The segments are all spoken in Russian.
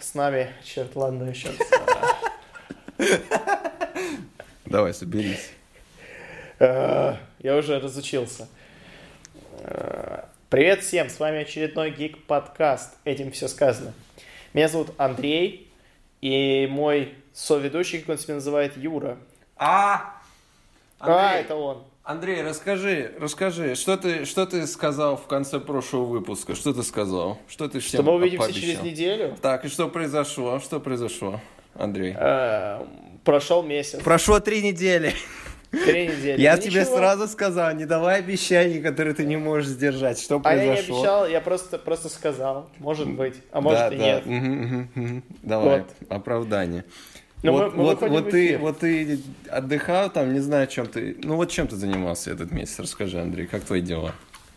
с нами, черт, ладно, еще. Давай, соберись. Э, Я уже разучился. Э, Привет всем, с вами очередной Гик подкаст. Этим все сказано. Меня зовут Андрей, и мой соведущий, как он себя называет, Юра. А! А, Андрей, это он. Андрей, расскажи, расскажи, что ты, что ты сказал в конце прошлого выпуска? Что ты сказал? Что ты Что всем мы увидимся пообещал? через неделю. Так, и что произошло? Что произошло, Андрей? Э, Прошел месяц, Прошло три недели. три недели. Я Ну, тебе ничего. сразу сказал, не давай обещаний, которые ты не можешь сдержать. Что А я не произошло? обещал, я просто, просто сказал. Может быть, а может да, и да. нет. Мгм, мгм. Давай, Вот. оправдание. Ну, вот, мы- мы вот, вот ты, вот ты отдыхал там, не знаю, чем ты. Ну вот чем ты занимался этот месяц? Расскажи, Андрей, как твои дела?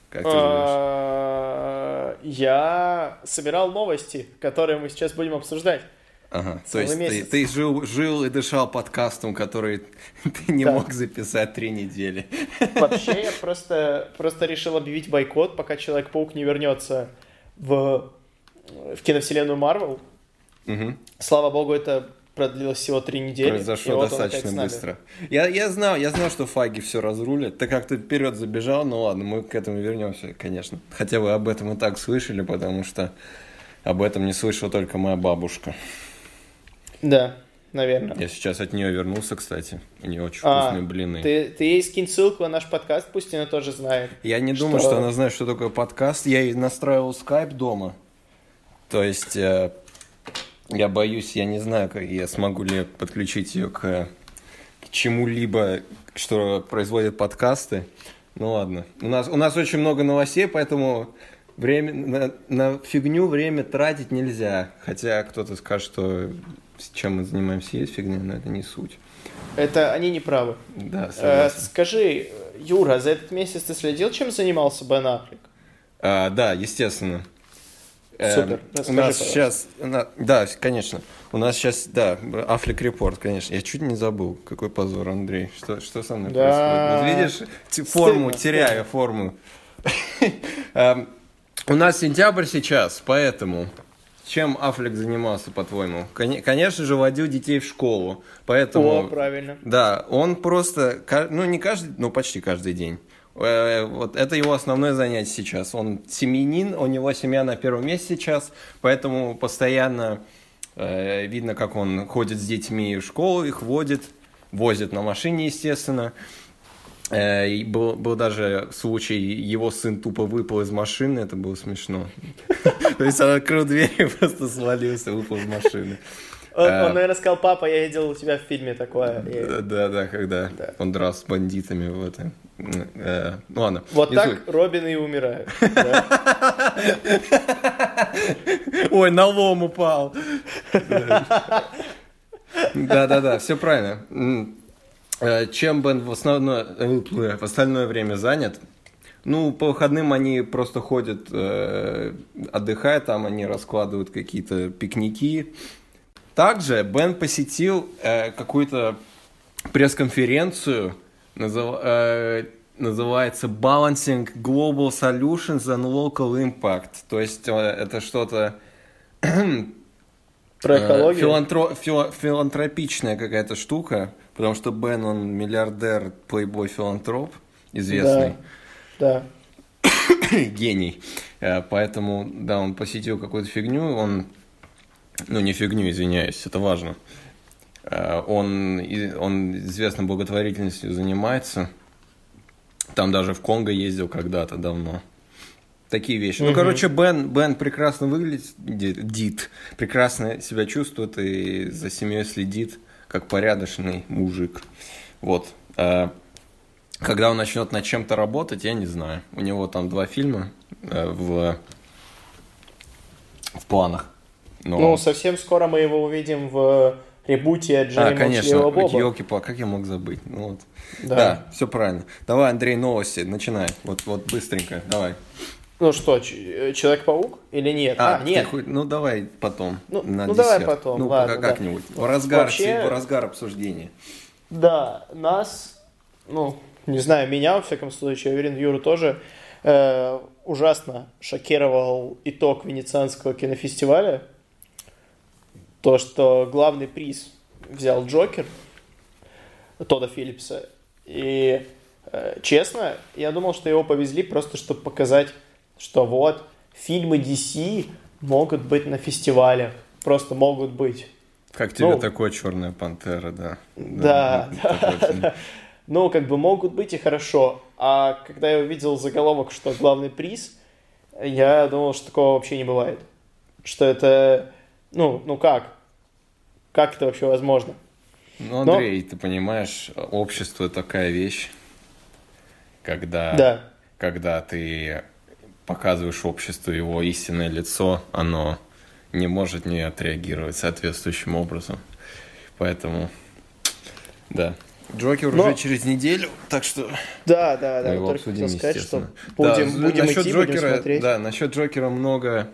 Как ты живешь? А, Я собирал новости, которые мы сейчас будем обсуждать. Ага. То есть ты, месяц. ты жил, жил и дышал подкастом, который ты не Да. мог записать три недели. Вообще, я просто, просто решил объявить бойкот, пока Человек-паук не вернется в, в киновселенную Марвел. Мгм. Слава богу, это продлилось всего три недели. Произошло вот достаточно быстро. Я, я знал, я знал, что Фаги все разрулят. Ты как-то вперед забежал, ну ладно, мы к этому вернемся, конечно. Хотя вы об этом и так слышали, потому что об этом не слышала только моя бабушка. Да, наверное. Я сейчас от нее вернулся, кстати. У нее очень А, вкусные блины. Ты, ты ей скинь ссылку на наш подкаст, пусть она тоже знает. Я не думаю, Что? что она знает, что такое подкаст. Я ей настраивал скайп дома. То есть э, я боюсь, я не знаю, как я смогу ли подключить ее к, к чему-либо, что производит подкасты. Ну ладно. У нас, у нас очень много новостей, поэтому время, на, на фигню время тратить нельзя. Хотя кто-то скажет, что чем мы занимаемся есть фигня, но это не суть. Это они не правы. Да, Э, согласен. скажи, Юра, за этот месяц ты следил, чем занимался Бен Аффлек? А, да, естественно. Эм, Супер. у нас пожалуйста. сейчас, да, конечно. У нас сейчас, да, Афлик Репорт, конечно. Я чуть не забыл. Какой позор, Андрей. Что, что со мной Да. происходит? Вот видишь, форму, Стыдно, теряю форму. Эм, У нас сентябрь сейчас, поэтому чем Афлик занимался, по-твоему? Коне- Конечно же, водил детей в школу. Поэтому О, правильно. да, он просто, ну не каждый, ну почти каждый день. Э, Вот это его основное занятие сейчас. Он семьянин, у него семья на первом месте сейчас, поэтому постоянно э, видно, как он ходит с детьми в школу, их водит, возит на машине, естественно. Э, и был, был даже случай, его сын тупо выпал из машины, это было смешно. То есть он открыл дверь и просто свалился, выпал из машины. Он, Э, он, наверное, сказал, папа, я видел у тебя в фильме такое. И Да, да, да, когда Да. он дрался с бандитами в этом. Э, ну ладно. Вот так суть. Робин и умирает. Ой, на лом упал. Да, да, да, все правильно. Э, Чем Бен в основное, э, в остальное время занят? Ну, по выходным они просто ходят, э, отдыхают, там они раскладывают какие-то пикники. Также Бен посетил э, какую-то пресс-конференцию, назыв- э, называется Balancing Global Solutions and Local Impact. То есть э, это что-то Про э, экологию. филантро- фила- филантропичная какая-то штука, потому что Бен, он миллиардер, плейбой, филантроп, известный Да. гений. Э, Поэтому, да, он посетил какую-то фигню, он, ну не фигню, извиняюсь, это важно. Э, Он, он известно благотворительностью занимается. Там даже в Конго ездил когда-то давно. Такие вещи. Ну, Мгм. короче, Бен, Бен прекрасно выглядит, Ди- Дит, прекрасно себя чувствует и за семьей следит, как порядочный мужик. Вот. Э, Когда он начнет над чем-то работать, я не знаю. У него там два фильма э, в, в планах. Но... Ну, совсем скоро мы его увидим в ребуте а, Джерри конечно, Молчаливого Боба. елки как я мог забыть? Ну, вот. Да. Да, все правильно. Давай, Андрей, новости, начинай. Вот, вот быстренько, давай. Ну что, э, Человек-паук или нет? А, ты нет. хоть- ну давай потом. Ну, на ну, давай потом, Ну, ладно, пока да. как-нибудь. В разгар, Вообще- в разгар обсуждения. Да, нас ну, не знаю, меня, во всяком случае, уверен, Юру тоже, э, ужасно шокировал итог Венецианского кинофестиваля. То, что главный приз взял Джокер Тода Филлипса. И э, честно, я думал, что его повезли просто, чтобы показать, что вот, фильмы DC могут быть на фестивалях. Просто могут быть. Как тебе ну, такое Черная пантера, да? Да, да, да, да. Ну, как бы могут быть и хорошо. А когда я увидел заголовок, что главный приз, я думал, что такого вообще не бывает. Что это, ну, ну как? Как это вообще возможно? Ну, Андрей, Но... ты понимаешь, общество такая вещь, когда, да. когда ты показываешь обществу его истинное лицо, оно не может не отреагировать соответствующим образом. Поэтому, да. Джокер Но... уже через неделю, так что... Да, да, да. Мы его обсудим, сказать, что будем, да, будем насчет идти, Джокера, будем смотреть. Да, насчет Джокера много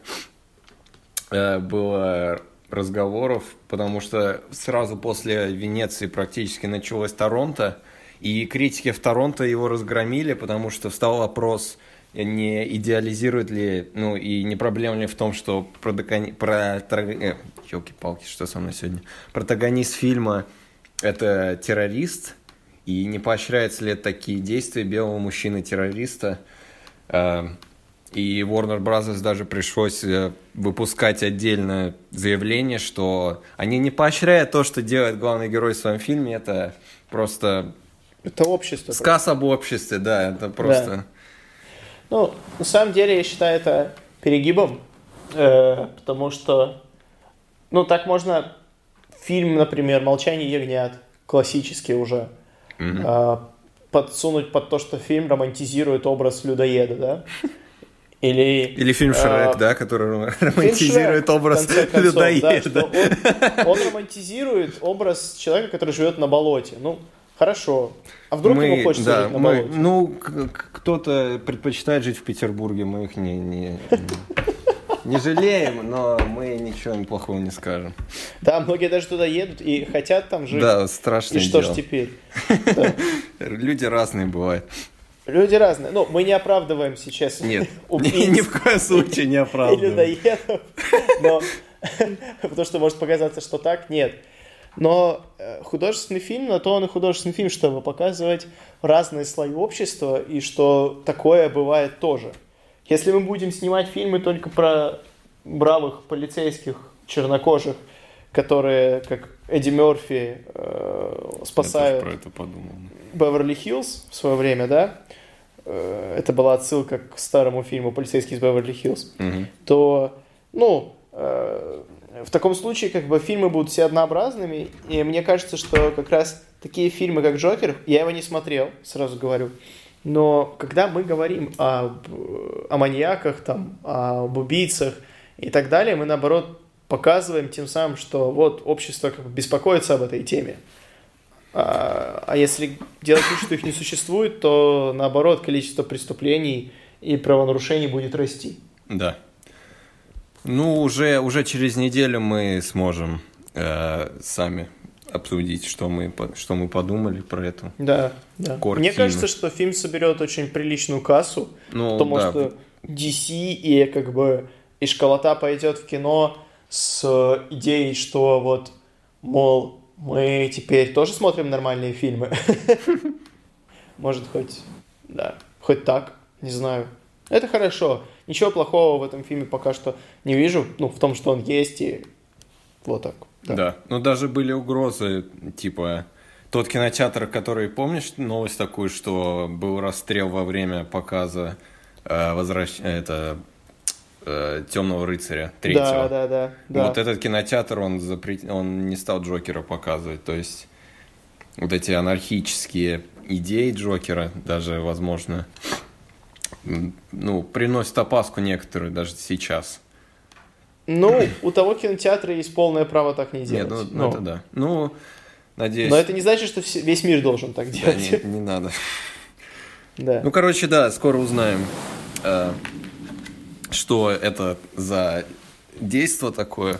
было разговоров, потому что сразу после Венеции практически началось Торонто, и критики в Торонто его разгромили, потому что встал вопрос, не идеализирует ли, ну и не проблема ли в том, что протагони... про... э, елки-палки, что со мной сегодня, протагонист фильма это террорист, и не поощряется ли такие действия белого мужчины-террориста, э, и Warner Bros. даже пришлось э, выпускать отдельное заявление, что они не поощряют то, что делает главный герой в своем фильме. Это просто... Это общество. Сказ об обществе, да, это просто... Да. Ну, на самом деле, я считаю это перегибом, э, потому что, ну, так можно фильм, например, «Молчание ягнят», классический уже, mm-hmm. э, подсунуть под то, что фильм романтизирует образ людоеда, да? Или, Или фильм Шрек, э, да, который романтизирует Шрек, образ концов, людоеда. Да, он, он романтизирует образ человека, который живет на болоте. Ну, хорошо. А вдруг мы, ему хочется да, жить на мы, болоте? Ну, кто-то предпочитает жить в Петербурге, мы их не, не, не жалеем, но мы ничего плохого не скажем. Да, многие даже туда едут и хотят там жить. Да, страшно. И что ж теперь? Люди разные бывают. Люди разные. Ну, мы не оправдываем сейчас Нет, убийц. ни в коем случае не оправдываем. И людоедов. Но, потому что может показаться, что так. Нет. Но э, художественный фильм, на то он и художественный фильм, чтобы показывать разные слои общества, и что такое бывает тоже. Если мы будем снимать фильмы только про бравых полицейских чернокожих, которые, как Эдди Мерфи, э, спасают про это подумал. Беверли-Хиллз в свое время, да, э, это была отсылка к старому фильму «Полицейский из Беверли-Хиллз», угу. то, ну, э, в таком случае как бы фильмы будут все однообразными, и мне кажется, что как раз такие фильмы, как «Джокер», я его не смотрел, сразу говорю, но когда мы говорим об, о маньяках, там, об убийцах и так далее, мы, наоборот, показываем тем самым, что вот общество как бы беспокоится об этой теме. А, а если делать вид, что их не существует, то наоборот количество преступлений и правонарушений будет расти. Да. Ну, уже, уже через неделю мы сможем э, сами обсудить, что мы, что мы подумали про эту. Да, да. Мне кажется, что фильм соберет очень приличную кассу, ну, потому да. что DC и как бы и школота пойдет в кино с идеей, что вот, мол, мы теперь тоже смотрим нормальные фильмы. Может, хоть, да, хоть так, не знаю. Это хорошо. Ничего плохого в этом фильме пока что не вижу, ну, в том, что он есть, и вот так. Да, да. но даже были угрозы, типа, тот кинотеатр, который, помнишь новость такую, что был расстрел во время показа э, возвращ... это Темного рыцаря третьего. Да, да, да, да. Вот этот кинотеатр он запрет... он не стал Джокера показывать, то есть вот эти анархические идеи Джокера даже, возможно, ну, приносит опаску некоторую даже сейчас. Ну, у того кинотеатра есть полное право так не делать. Нет, ну, ну. это да. Ну, надеюсь. Но это не значит, что весь мир должен так делать. Да, не, не надо. Да. Ну, короче, да, скоро узнаем, э, что это за действо такое.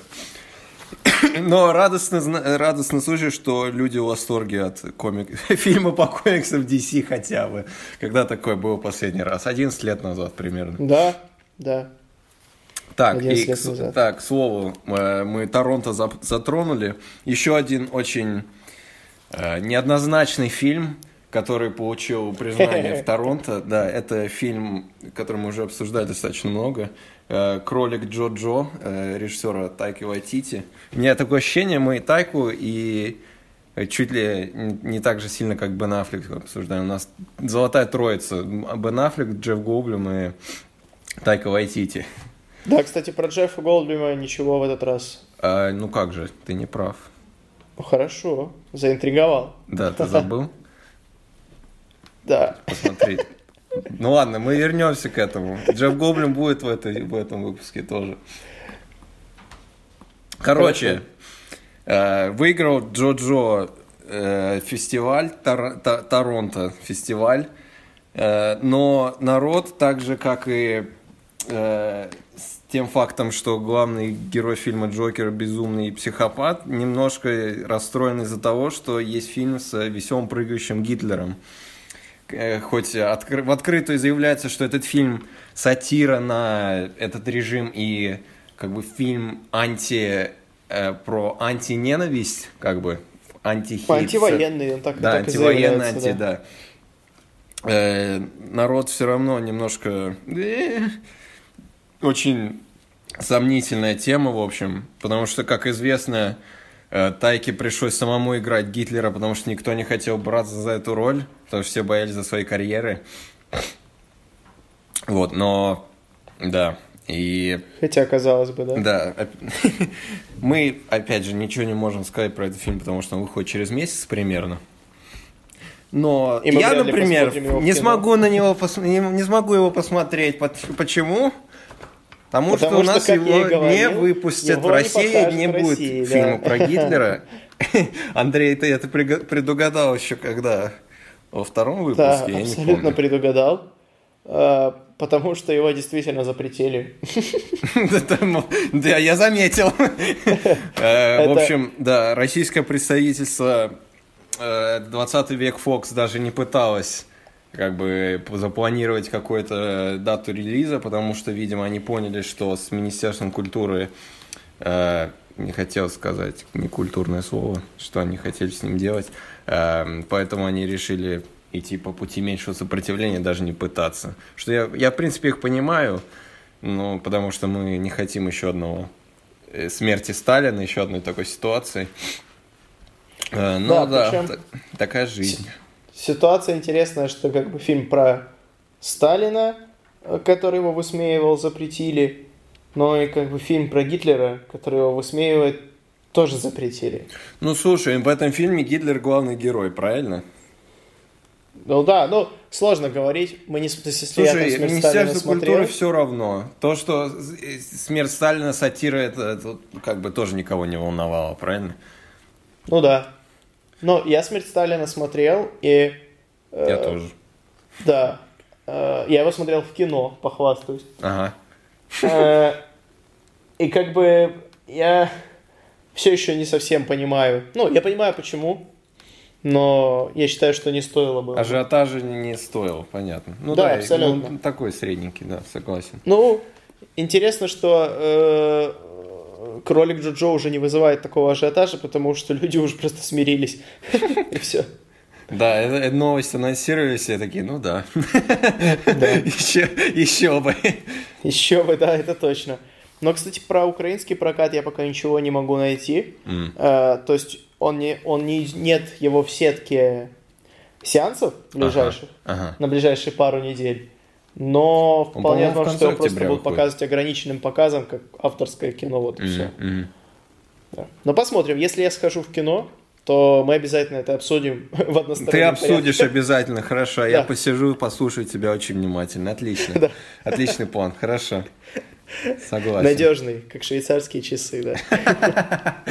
Но радостно, радостно слышать, что люди в восторге от комик... фильма по комиксам DC хотя бы. Когда такое было последний раз? 11 лет назад примерно. Да, да. Так, 11 и, назад. так, к слову, э, мы Торонто затронули. Еще один очень э, неоднозначный фильм, который получил признание в Торонто. Да, это фильм, который мы уже обсуждали достаточно много. Э, «Кролик Джо-Джо» э, режиссера Тайки Вайтити. У меня такое ощущение, мы и Тайку, и чуть ли не так же сильно, как Бен Аффлек обсуждаем. У нас золотая троица. Бен Аффлек, Джефф Гоублем и Тайка Вайтити. Да, кстати, про Джеффа Голдблюма ничего в этот раз. А, ну как же, ты не прав. Хорошо, заинтриговал. Да, ты забыл? Да. Посмотри. Ну ладно, мы вернемся к этому. Джефф Гоблин будет в, этой, в этом выпуске тоже. Короче, э, выиграл Джо-Джо э, фестиваль, Тор- Торонто фестиваль, Э, но народ, так же как и э, с тем фактом, что главный герой фильма Джокер безумный психопат, немножко расстроен из-за того, что есть фильм с веселым прыгающим Гитлером. Э, Хоть откры- в открытую заявляется, что этот фильм сатира на этот режим и как бы фильм анти э, про антиненависть, как бы антихейт. Антивоенный, он так, Да, так антивоенный, анти, да. Э, народ все равно немножко... э, очень сомнительная тема, в общем. Потому что, как известно, э, Тайке пришлось самому играть Гитлера, потому что никто не хотел браться за эту роль, потому что все боялись за свои карьеры. Вот, но... Да, и... Хотя, казалось бы, да. Да, мы, опять же, ничего не можем сказать про этот фильм, потому что он выходит через месяц примерно. Но И я, например, не смогу на него пос- не, не смогу его посмотреть. Почему? Потому, Потому что у нас его говорил, не выпустят его в не России, не в будет России, да. фильма про Гитлера. Андрей, ты это предугадал еще когда? Во втором выпуске? Да, я не абсолютно предугадал. А, Потому что его действительно запретили. Да, я заметил. Э, В общем, да, российское представительство э, 20 век Fox даже не пыталось как бы запланировать какую-то дату релиза, потому что, видимо, они поняли, что с Министерством культуры э, не хотел сказать некультурное слово, что они хотели с ним делать, э, поэтому они решили идти по пути меньшего сопротивления, даже не пытаться. Что я, я в принципе, их понимаю, ну, потому что мы не хотим еще одного э, смерти Сталина, еще одной такой ситуации. Э, Да, Ну да, причем- та- такая жизнь. Ситуация интересная, что как бы фильм про Сталина, э, который его высмеивал, запретили, но и как бы фильм про Гитлера, который его высмеивает, тоже запретили. Ну слушай, в этом фильме Гитлер главный герой, правильно? Ну да, ну сложно говорить. Мы не с- то есть, если я там Слушай, «Смерть Министерство Сталина» культуры все равно. То, что э, смерть Сталина сатира, это, это как бы тоже никого не волновало, правильно? Ну да. Но я «Смерть Сталина» смотрел, и... э, Я тоже. Да. Э, я его смотрел в кино, похвастаюсь. Ага. Э, И как бы я все еще не совсем понимаю. Ну, я понимаю почему, но я считаю, что не стоило бы. Ажиотажа не стоило, понятно. Ну Да, да, абсолютно. ну, такой средненький, да, согласен. Ну, интересно, что э, кролик Джо-Джо уже не вызывает такого ажиотажа, потому что люди уже просто смирились. И все. Да, это, это новость анонсировали, все такие, ну да. Еще, еще бы. Еще бы, да, это точно. Но, кстати, про украинский прокат я пока ничего не могу найти. Э, то есть он не, он не, нет его в сетке сеансов ближайших Ага. на ближайшие пару недель. Но вполне возможно, что его просто будут выходит. показывать ограниченным показом, как авторское кино, вот и все. Мгм, мгм. Да. Но посмотрим, если я схожу в кино, то мы обязательно это обсудим в одностороннем Ты обсудишь порядке. обязательно, хорошо. Я Да. посижу, послушаю тебя очень внимательно. Отлично. Да. Отличный план, хорошо. Согласен. Надежный, как швейцарские часы, да.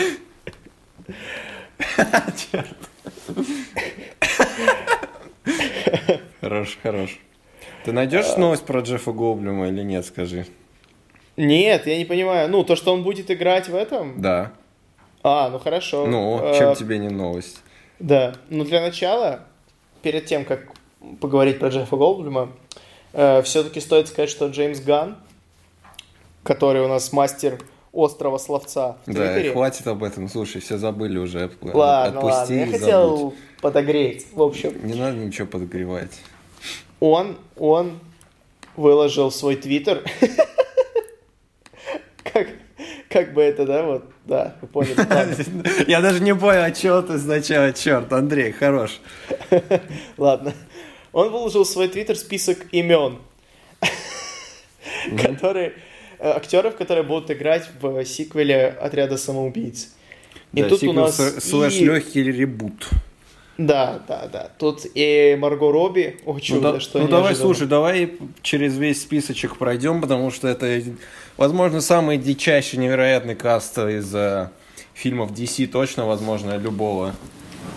Хорош, хорош. Ты найдешь новость про Джеффа Гоблюма или нет, скажи? Нет, я не понимаю. Ну, то, что он будет играть в этом, Да. А, ну хорошо. Ну, Э, чем тебе не новость? Да, ну для начала, перед тем, как поговорить про Джеффа Голдблюма, все-таки стоит сказать, что Джеймс Ганн, который у нас мастер острого словца в Да, Твиттере... хватит об этом, слушай, все забыли уже. Ладно, Отпусти ладно, я хотел забудь. подогреть. В общем, Не надо ничего подогревать. Он, он выложил свой твиттер. Как, как бы это, да, вот, да, вы поняли. Я даже не понял, от чего ты сначала, черт, Андрей, хорош. Ладно. Он выложил в свой твиттер список имен, которые, э, актеров, которые будут играть в сиквеле «Отряда самоубийц». И Да, тут у нас слэш легкий ребут. Да, да, да. Тут и Марго Робби, о Ну, чудо, да- что ну давай, слушай, давай через весь списочек пройдем, потому что это, возможно, самый дичайший, невероятный каст из э, фильмов DC, точно, возможно, любого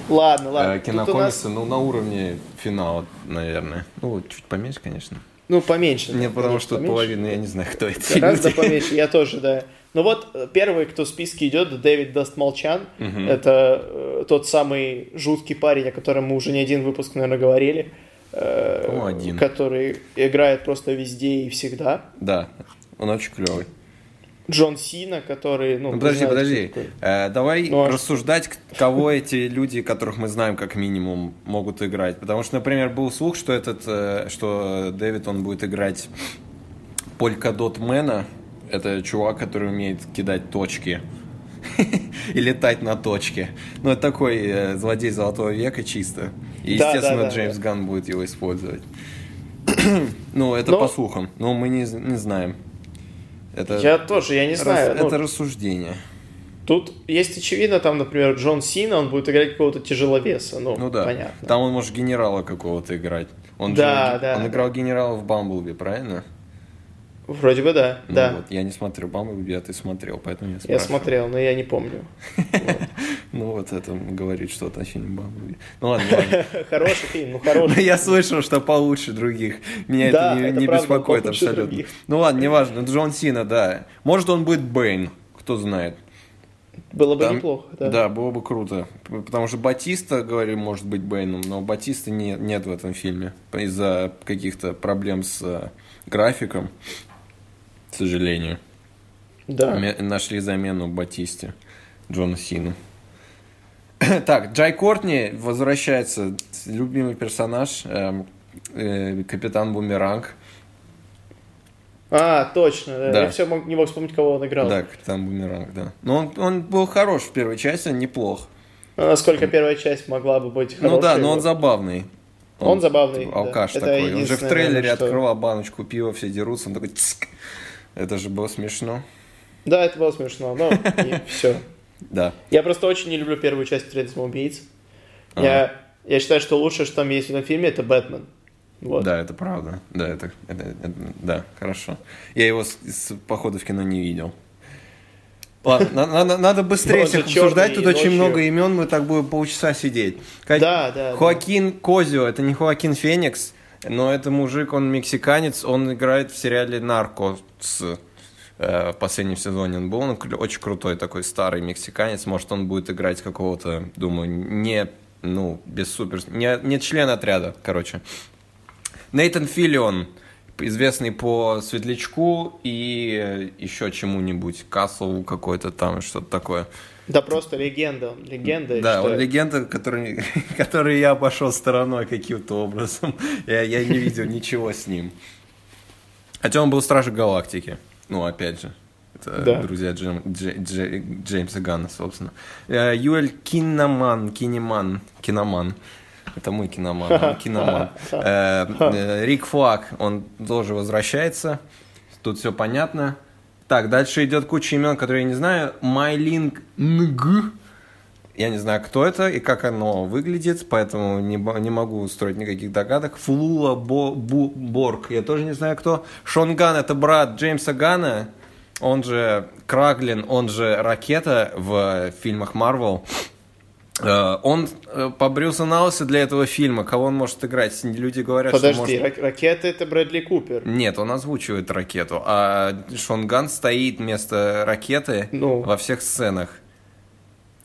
Ладно, э, ладно. Тут у нас, кинокомикса, ну, на уровне финала, наверное. Ну, чуть поменьше, конечно. ну, поменьше. Не потому что поменьше. половина, я не знаю, кто это. Гораздо люди. поменьше, я тоже, да. Ну вот, э, первый, кто в списке идет, Дэвид Дастмалчян. Мгм. Это э, тот самый жуткий парень, о котором мы уже не один выпуск, наверное, говорили. э, По-моему, один. Который играет просто везде и всегда. Да, он очень клевый. Джон Сина, который, ну, Ну, подожди, знаете, подожди. Э, давай Ну, а рассуждать, кого эти люди, которых мы знаем как минимум, могут играть. Потому что, например, был слух, что этот, э, что Дэвид, он будет играть Polkadot Мэна. Это чувак, который умеет кидать точки. И летать на точке. Ну, это такой э, злодей Золотого века чисто. И, Да, естественно, да, да, Джеймс да. Ганн будет его использовать. ну, это Но- по слухам. Но мы не, не знаем. Это, Я тоже, я не рас- знаю. ну, это рассуждение. Тут есть очевидно, там, например, Джон Сина, он будет играть какого-то тяжеловеса. Ну, Ну да. понятно. Там он может генерала какого-то играть. Он Да, же, да, Он да. играл генерала в Бамблби, правильно? Вроде бы да, Ну да. вот, я не смотрю Бамблби, а ты смотрел, поэтому я Я спрашиваю. смотрел, но я не помню. Ну вот это говорит что-то о фильме Бамблби. Ну ладно. Хороший фильм, ну хороший. Я слышал, что получше других. Меня это не, беспокоит абсолютно. Ну ладно, неважно. Джон Сина, да. Может он будет Бэйн, кто знает. Было бы Там- неплохо, да. Да, было бы круто. Потому что Батиста, говорим, может быть Бэйном, но Батиста не, нет в этом фильме. Из-за каких-то проблем с э, графиком, к сожалению. Да. Нашли замену Батисте, Джона Сину. Так, Джай Кортни возвращается, любимый персонаж, эм, э, капитан Бумеранг. А, точно, да. Да. Я все не мог вспомнить, кого он играл. Да, капитан Бумеранг, да. Но он, он был хорош в первой части, он неплох. Ну, насколько первая часть могла бы быть хорошей. ну да, но он забавный. Он забавный, типа, да. Алкаш Это такой. Он же в трейлере наверное, что- открывал баночку пива, все дерутся, он такой «Цк». Это же было смешно. Да, это было смешно, но все. Да. Я просто очень не люблю первую часть «Отряда самоубийц». Я, я считаю, что лучшее, что там есть в этом фильме, это Бэтмен. Вот. Да, это правда. Да, это, это- это- да, хорошо. Я его, с, с- походу, в кино не видел. Ладно, на- надо, надо быстрее всех обсуждать, тут очень много имен, мы так будем полчаса сидеть. Да, да. Хоакин Козио, это не Хоакин Феникс, но это мужик, он мексиканец, он играет в сериале «Нарко» с, э, в последнем сезоне он был, он очень крутой такой старый мексиканец, может он будет играть какого-то, думаю, не, ну, без супер, не, не член отряда, короче. Нейтан Филлион, известный по Светлячку и э, еще чему-нибудь, Касл какой-то там, что-то такое. Да просто легенда. Легенда, Да, он легенда, который, который я обошел стороной каким-то образом. Я, я не видел ничего с ним. Хотя он был Стражей Галактики. Ну, опять же. Это Да. друзья Джем- Дже- Дже- Джеймса Ганна, собственно. Э, Юэль Киноман, Кинеман, Киноман. Это мой киноман, он киноман. Э, э, Рик Флаг, он тоже возвращается. Тут все понятно. Так, дальше идет куча имен, которые я не знаю. Майлинг Нг. Я не знаю, кто это и как оно выглядит, поэтому не, не могу устроить никаких догадок. Флула Бо- Бу- Борг, я тоже не знаю, кто. Шон Ган, это брат Джеймса Гана, он же Краглин, он же Ракета в фильмах Марвел. Э, Он э, побрился на лысо для этого фильма. Кого он может играть? Люди говорят, что Подожди, может... рак- ракета это Брэдли Купер. Нет, он озвучивает ракету, а Шон Ган стоит вместо ракеты Ну. во всех сценах.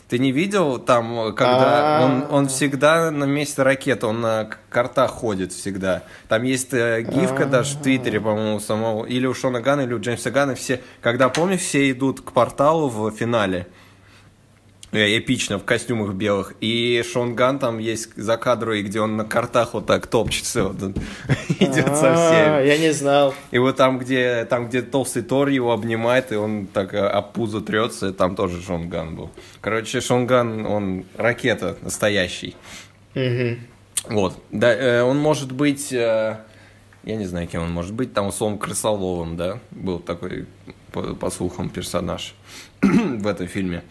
Ты не видел там, когда он, он всегда на месте ракеты, он на картах ходит всегда. Там есть э, гифка даже в Твиттере, по-моему, самого, или у Шона Гана, или у Джеймса Гана, все, когда, помнишь, все идут к порталу в финале, эпично в костюмах белых. И Шон Ган там есть за кадрой, где он на картах вот так топчется, вот он идет со всеми. Я не знал. И вот там, где, там, где толстый Тор его обнимает, и он так э, об пузо трется, там тоже Шон Ган был. Короче, Шон Ган, он ракета настоящий. Вот. Да, э, он может быть, я не знаю, кем он может быть, там условно Крысоловым, да, был такой, по, по слухам, персонаж в этом фильме.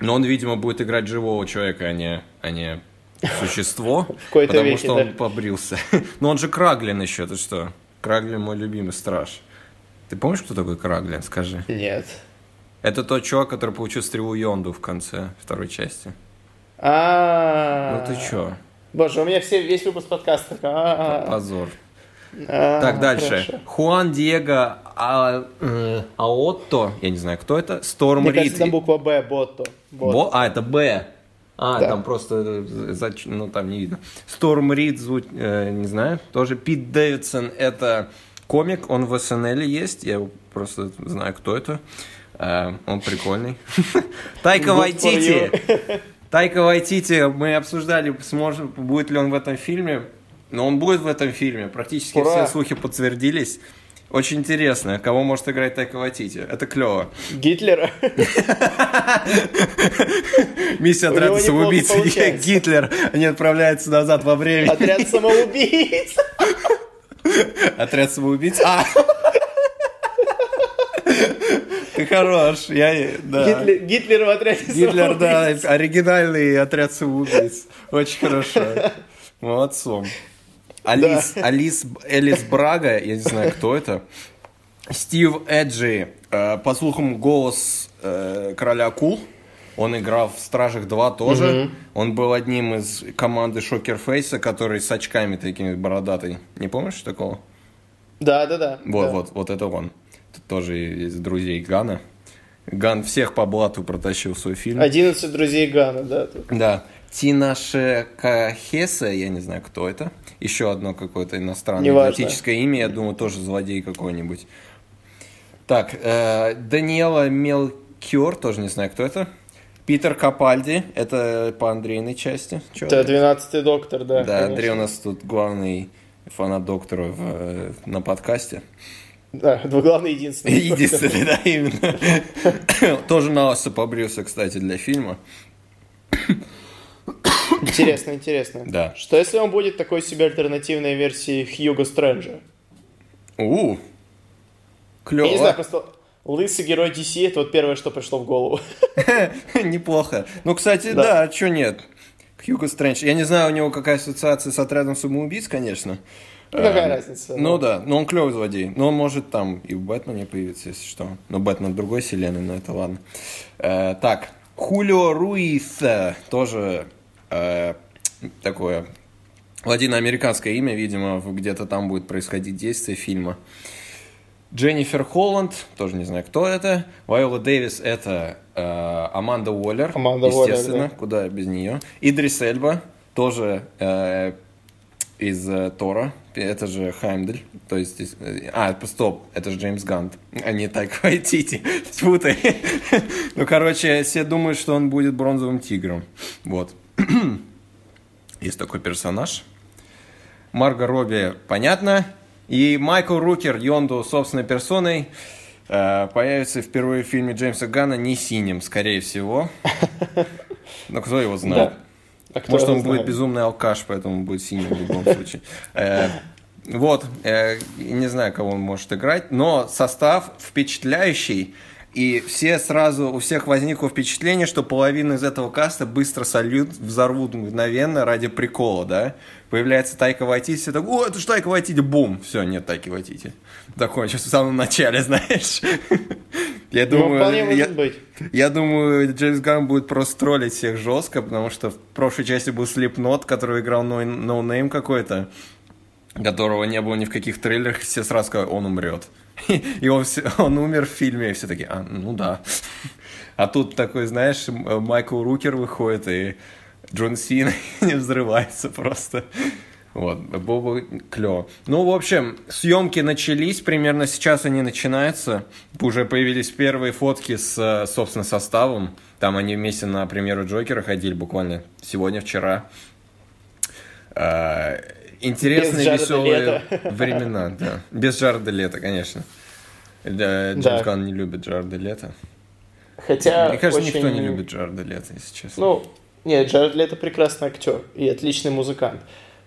Но он, видимо, будет играть живого человека, а не, а не существо. Потому веке, что он побрился. Но он же Краглин еще, ты что? Краглин мой любимый страж. Ты помнишь, кто такой Краглин? Скажи. Нет. Это тот чувак, который получил стрелу Йонду в конце второй части. А. Ну ты чё? Боже, у меня все, весь выпуск подкаста. А. Позор. А, так, дальше. Хорошо. Хуан Диего а, э, Аотто, я не знаю, кто это, Сторм Мне Рид. кажется, там буква Б, Ботто. Бо? А, это Б. А, да. там просто, ну, там не видно. Сторм Рид, э, не знаю, тоже. Пит Дэвидсон, это комик, он в СНЛ есть, я просто знаю, кто это. Э, он прикольный. Тайка Вайтити. Тайка Вайтити, мы обсуждали, сможет, будет ли он в этом фильме. Но он будет в этом фильме. Практически Ура! все слухи подтвердились. Очень интересно, кого может играть Тайка Ватити. Это клево. Гитлера. Миссия отряда самоубийц. Гитлер. Они отправляются назад во время. Отряд самоубийц. Отряд самоубийц. А! Ты хорош. Я, да. Гитлер, Гитлер в отряде Гитлер, да, оригинальный отряд самоубийц. Очень хорошо. Молодцом. Алис, да. Алис Элис Брага, я не знаю, кто это. Стив Эджи, э, по слухам, голос э, короля акул. Он играл в Стражах 2 тоже. Угу. Он был одним из команды Шокер Фейса, который с очками такими бородатый. Не помнишь такого? Да, да, да. Вот, да. вот, вот это он. Тут тоже из друзей Гана. Ган всех по блату протащил свой фильм. 11 друзей Гана, да. Тут. Да. Тинаше Кахеса, я не знаю, кто это. Еще одно какое-то иностранное экзотическое имя, я думаю, тоже злодей какой-нибудь. Так, э, Даниэла Мелкиор, тоже не знаю, кто это. Питер Капальди, это по Андрейной части. Чё это 12-й доктор, да. Да, конечно. Андрей у нас тут главный фанат доктора в, э, на подкасте. Да, главный единственный. Единственный, да, именно. Тоже на лысо побрился, кстати, для фильма. Интересно, интересно. Да. Что если он будет такой себе альтернативной версией Хьюго Стрэнджа? У, клево. Я не знаю, просто лысый герой DC это вот первое, что пришло в голову. Неплохо. Ну, кстати, да, а что нет? Хьюго Стрэндж. Я не знаю, у него какая ассоциация с отрядом самоубийц, конечно. Ну, какая эм, разница? Ну да, но он клевый злодей. Но он может там и в Бэтмене появиться, если что. Но Бэтмен другой вселенной, но это ладно. Э, так, Хулио Руис тоже э, такое латиноамериканское имя, видимо, где-то там будет происходить действие фильма. Дженнифер Холланд, тоже не знаю, кто это. Вайола Дэвис это э, Аманда Уоллер, Аманда естественно, Уоллер, да. куда без нее. Идрис Эльба, тоже э, из э, Тора, это же Хаймдель, то есть, э, а, стоп, это же Джеймс Гант, а не Тайка Вайтити, спутай. ну, короче, все думают, что он будет бронзовым тигром, вот. Есть такой персонаж. Марго Робби, понятно. И Майкл Рукер, Йонду собственной персоной, э, появится впервые в фильме Джеймса Гана не синим, скорее всего. Но кто его знает? Да. А Может, он знает? будет безумный алкаш, поэтому будет синим в любом случае. Э, вот, э, не знаю, кого он может играть, но состав впечатляющий. И все сразу, у всех возникло впечатление, что половина из этого каста быстро сольют, взорвут мгновенно ради прикола, да? Появляется Тайка Вайтити, все так, о, это же Тайка Вайтити, бум! Все, нет Тайки Вайтити. Такое, сейчас в самом начале, знаешь. Я ну, думаю, я, быть. я думаю, Джеймс Ганн будет просто троллить всех жестко, потому что в прошлой части был Слепнот, который играл noname no, no какой-то. которого не было ни в каких трейлерах, все сразу сказали, он умрет. И он, он умер в фильме, и все такие, а, ну да. А тут такой, знаешь, Майкл Рукер выходит, и Джон Син не взрывается просто. Вот, было бы. Ну, в общем, съемки начались, примерно сейчас они начинаются. Уже появились первые фотки с, собственно, составом. Там они вместе на премьеру Джокера ходили буквально сегодня-вчера. А, интересные, веселые времена, да. Без Джареда Лето, конечно. Джеймс да. Ганн не любит Джареда Лето. Хотя Мне кажется, очень... никто не любит Джареда Лето, если честно. Ну, нет, Джаред Лето прекрасный актер и отличный музыкант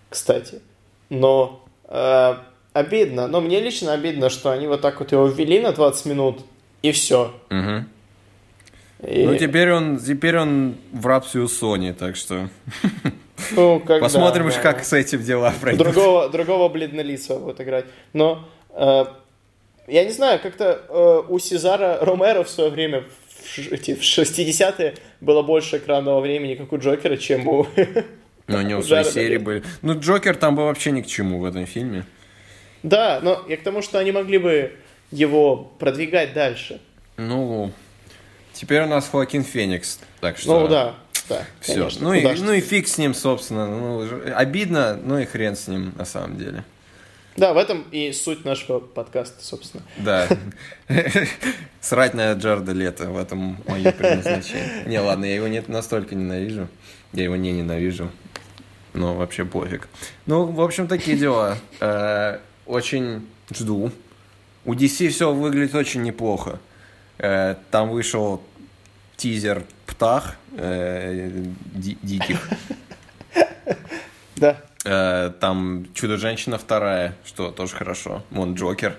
кстати. Но э, обидно, но мне лично обидно, что они вот так вот его ввели на 20 минут, и все. Угу. И... Ну, теперь он, теперь он в рабстве у Sony, так что... Ну, как Посмотрим, да, как да. с этим дела пройдут. Другого, другого бледнолицего будет играть. Но э, я не знаю, как-то э, у Сезара Ромеро в свое время в, эти, в 60-е было больше экранного времени, как у Джокера, чем у но у него свои серии были. Ну, Джокер там был вообще ни к чему в этом фильме. Да, но я к тому, что они могли бы его продвигать дальше. Ну, теперь у нас Хоакин Феникс, так что... Ну, да, да, Все. Конечно. Ну, и, ну и фиг с ним, собственно. Ну, обидно, ну и хрен с ним, на самом деле. Да, в этом и суть нашего подкаста, собственно. Да. Срать на Джарда Лето, в этом мое предназначение. Не, ладно, я его не настолько ненавижу. Я его не ненавижу. Ну, вообще пофиг. Ну, в общем, такие дела. Э, очень жду. У DC все выглядит очень неплохо. Э, там вышел тизер Птах э, Диких. Да. Там Чудо-женщина вторая, что тоже хорошо. Вон Джокер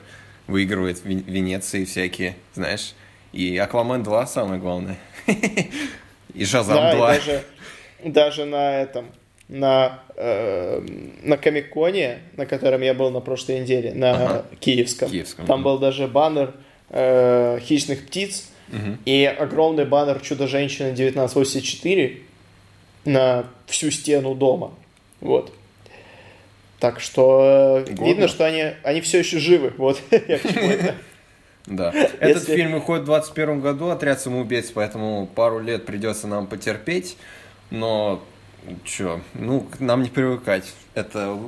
выигрывает в Венеции всякие, знаешь. И Аквамен 2 самое главное. И Шазам да, 2. И даже, даже на этом на, э, на Комиконе, на котором я был на прошлой неделе, на ага. Киевском. Киевском. Там был даже баннер э, «Хищных птиц» угу. и огромный баннер «Чудо-женщина 1984» на всю стену дома. Вот. Так что э, Годно. видно, что они, они все еще живы. Вот я. Да. Этот фильм выходит в 2021 году, «Отряд самоубийц», поэтому пару лет придется нам потерпеть. Но Чё, ну, нам не привыкать. Это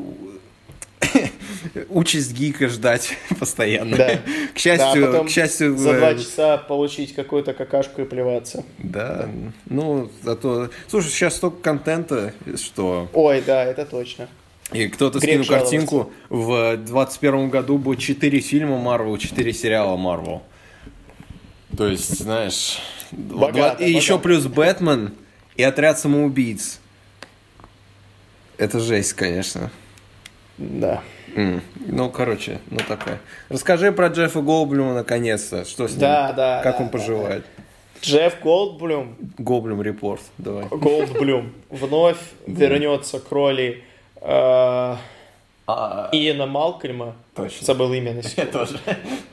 участь гика ждать постоянно. Да. К счастью, да, к счастью... За два часа получить какую-то какашку и плеваться. Да, ну, зато... Слушай, сейчас столько контента, что... Ой, да, это точно. И кто-то скинул картинку, в 21 году будет 4 фильма Марвел, 4 сериала Марвел. То есть, знаешь... Богато, и богато. еще плюс Бэтмен и Отряд самоубийц. Это жесть, конечно. Да. Mm. Ну, короче, ну такая. Расскажи про Джеффа Голблюма наконец-то. Что с ним? Да, да. Как да, он поживает? Да. Джефф Голдблюм. Голблюм репорт, давай. Голдблюм вновь вернется к роли э, а... Иена Малкольма. Точно. Забыл имя на Я тоже.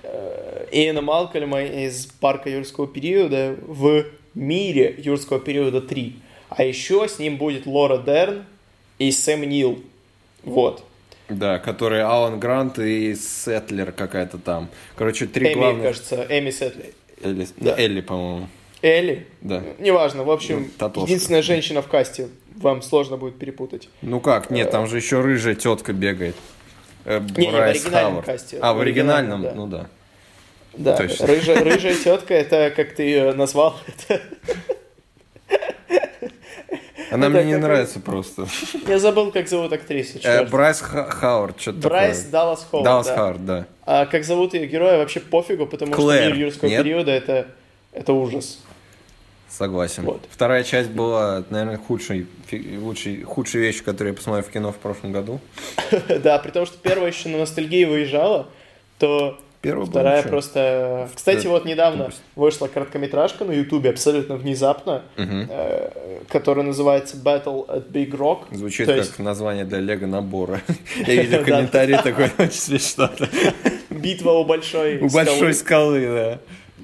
Э, Иена Малкольма из парка юрского периода в мире юрского периода 3. А еще с ним будет Лора Дерн, и Сэм Нил. Вот. Да, которые Алан Грант и Сетлер какая-то там. Короче, три Эми, главных... кажется, Эми Сетлер. Элли, да. Элли по-моему. Элли? Да. Неважно, в общем, ну, единственная женщина в касте. Вам сложно будет перепутать. Ну как, нет, там же еще рыжая тетка бегает. Э, не, не, в оригинальном Хауэр. касте. А, в оригинальном, да. ну да. Да, рыжая, рыжая тетка, это как ты ее назвал, это она мне не нравится просто. Я забыл, как зовут актрису. Э, Брайс Хауард, что-то Брайс Даллас Хауард. Даллас да. Хауард, да. А как зовут ее героя, вообще пофигу, потому что мир юрского периода это, это ужас. Согласен. Вот. Вторая часть была, наверное, худшей, лучшей, худшей вещью, которую я посмотрел в кино в прошлом году. да, при том, что первая еще на ностальгии выезжала, то Первая Вторая просто... Кстати, да, вот недавно тупость. вышла короткометражка на Ютубе абсолютно внезапно, угу. э, которая называется Battle at Big Rock. Звучит То как есть... название для лего набора. Я видел комментарий такой, очень смешно. Битва у большой У большой скалы, да.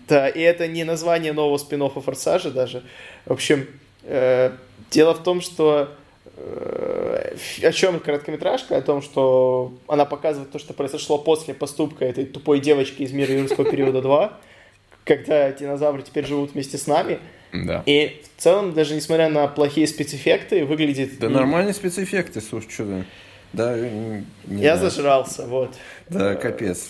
Да, и это не название нового спин Форсажа даже. В общем, э, дело в том, что о чем короткометражка? О том, что она показывает то, что произошло после поступка этой тупой девочки из мира юрского периода 2, когда динозавры теперь живут вместе с нами. Да. И в целом, даже несмотря на плохие спецэффекты, выглядит... Да нормальные спецэффекты, слушай, что ты... Да, не Я знаю. зажрался, вот. Да, капец.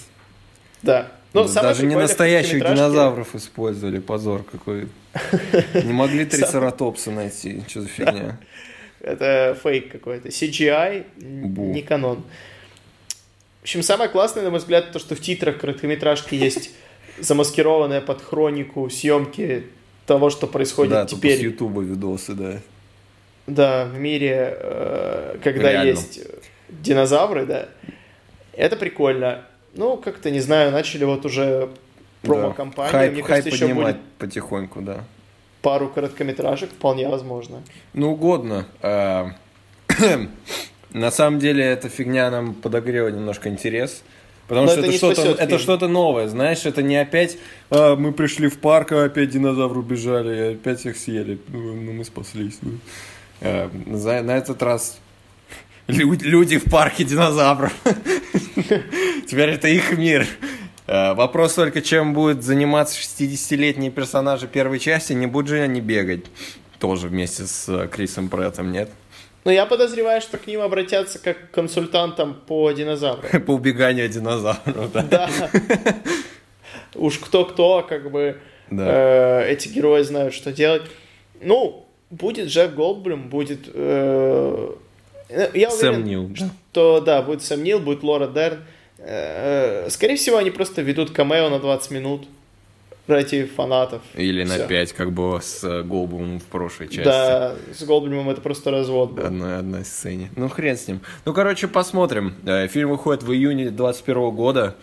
Да. Ну, Даже не настоящих динозавров использовали, позор какой. Не могли трицератопса найти, что за фигня. Это фейк какой-то. CGI, не канон. В общем, самое классное, на мой взгляд, то, что в титрах короткометражки есть замаскированная под хронику съемки того, что происходит да, теперь. Да, с Ютуба видосы, да. Да, в мире, э, когда Реально. есть динозавры, да. Это прикольно. Ну, как-то, не знаю, начали вот уже промо-компанию. Да. Хайп, Мне хайп кажется, еще будет потихоньку, да. Пару короткометражек, вполне возможно. Ну, угодно. А, на самом деле, эта фигня нам подогрела немножко интерес. Потому Но что это, это что-то, это что-то новое, знаешь, это не опять а, мы пришли в парк, а опять динозавры убежали, и опять их съели, ну, ну мы спаслись. Ну. А, на, на этот раз люди в парке динозавров. Теперь это их мир. Э, вопрос только, чем будут заниматься 60-летние персонажи первой части, не будут же они бегать тоже вместе с э, Крисом Преттом, нет? Ну, я подозреваю, что к ним обратятся как к консультантам по динозаврам. По убеганию динозавров, да. Да. Уж кто-кто, как бы да. э, эти герои знают, что делать. Ну, будет Джефф Голдблюм, будет я уверен, Сэм Нил. Что, да, будет Сэм Нил, будет Лора Дерн. Э, скорее всего, они просто ведут камео на 20 минут ради фанатов. Или на Все. 5, как было с э, Голдблюмом в прошлой части. Да, с Голдблюмом это просто развод был. Одной, одной сцене. Ну, хрен с ним. Ну, короче, посмотрим. Фильм выходит в июне 21 года.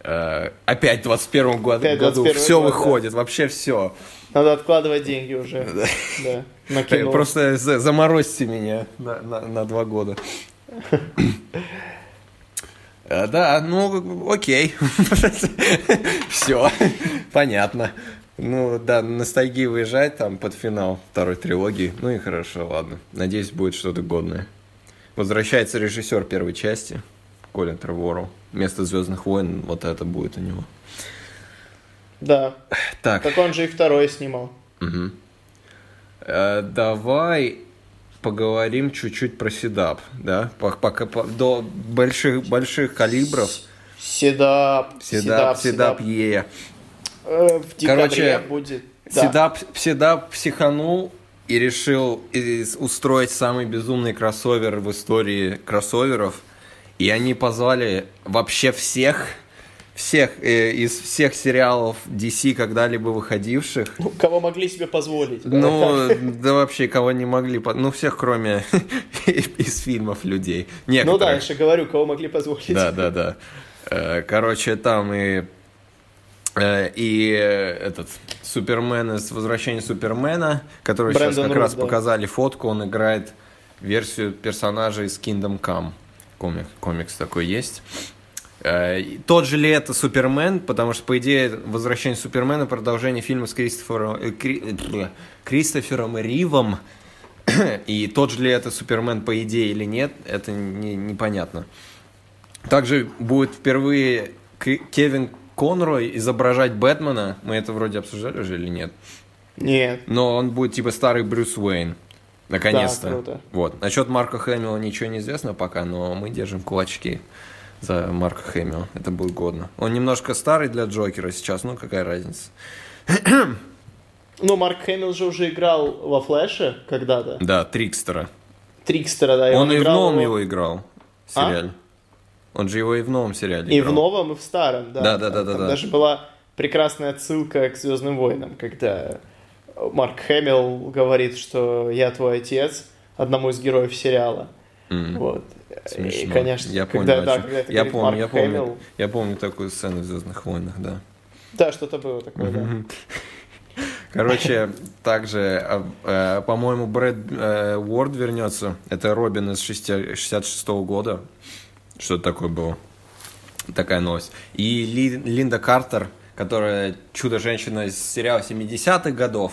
Опять в 21 году. Опять 21 все год, выходит, да. вообще все. Надо откладывать деньги уже. Да. На кино. Просто заморозьте меня на, на, на два года. Э, да, ну, окей. Все, понятно. Ну, да, ностальгии выезжать там под финал второй трилогии. Ну и хорошо, ладно. Надеюсь, будет что-то годное. Возвращается режиссер первой части, Колин Треворл. Вместо Звездных войн вот это будет у него. Да. Так. Так он же и второй снимал. Угу. Э, давай поговорим чуть-чуть про CW, да? Пока по, до больших больших калибров. Седап. Седап, седап, е. Э, в Короче, будет. Седап, да. седап психанул и решил устроить самый безумный кроссовер в истории кроссоверов. И они позвали вообще всех всех, э, из всех сериалов DC когда-либо выходивших. Ну, кого могли себе позволить. Ну, да вообще, кого не могли, ну, всех, кроме из фильмов людей. Некоторых. Ну да, я же говорю, кого могли позволить. Да, да, да. Э, короче, там и э, и этот Супермен из Возвращения Супермена, который Брэндон сейчас как Рус, раз да. показали фотку, он играет версию персонажа из Kingdom Come. Комик, комикс такой есть. Э, тот же ли это Супермен, потому что, по идее, «Возвращение Супермена» продолжение фильма с Кристофером, э, Кри, э, Кристофером Ривом, и тот же ли это Супермен, по идее, или нет, это не, непонятно. Также будет впервые Кевин Конрой изображать Бэтмена. Мы это вроде обсуждали уже или нет? Нет. Но он будет типа старый Брюс Уэйн. Наконец-то. Да, круто. Вот. Насчет Марка Хэмилла ничего не известно пока, но мы держим кулачки за Марка Хэмилла. Это будет годно. Он немножко старый для Джокера сейчас, ну какая разница. Ну, Марк Хэмилл же уже играл во Флэше когда-то. Да, Трикстера. Трикстера, да. И он, он и в новом его, его играл в а? сериале. А? Он же его и в новом сериале И играл. в новом, и в старом, да. Да, да, да, да. да. Даже была прекрасная отсылка к Звездным войнам, когда Марк Хэмилл говорит, что я твой отец одному из героев сериала. Mm. Вот. Смешно. И, конечно, я когда, помню, да, когда это я помню, я помню, Хэмилл... я помню такую сцену в Звездных войнах, да. Да, что-то было такое, да. Короче, также, а, э, по-моему, Брэд э, Уорд вернется. Это Робин из 66 -го года. Что такое было? Такая новость. И Линда Картер, которая чудо-женщина из сериала 70-х годов,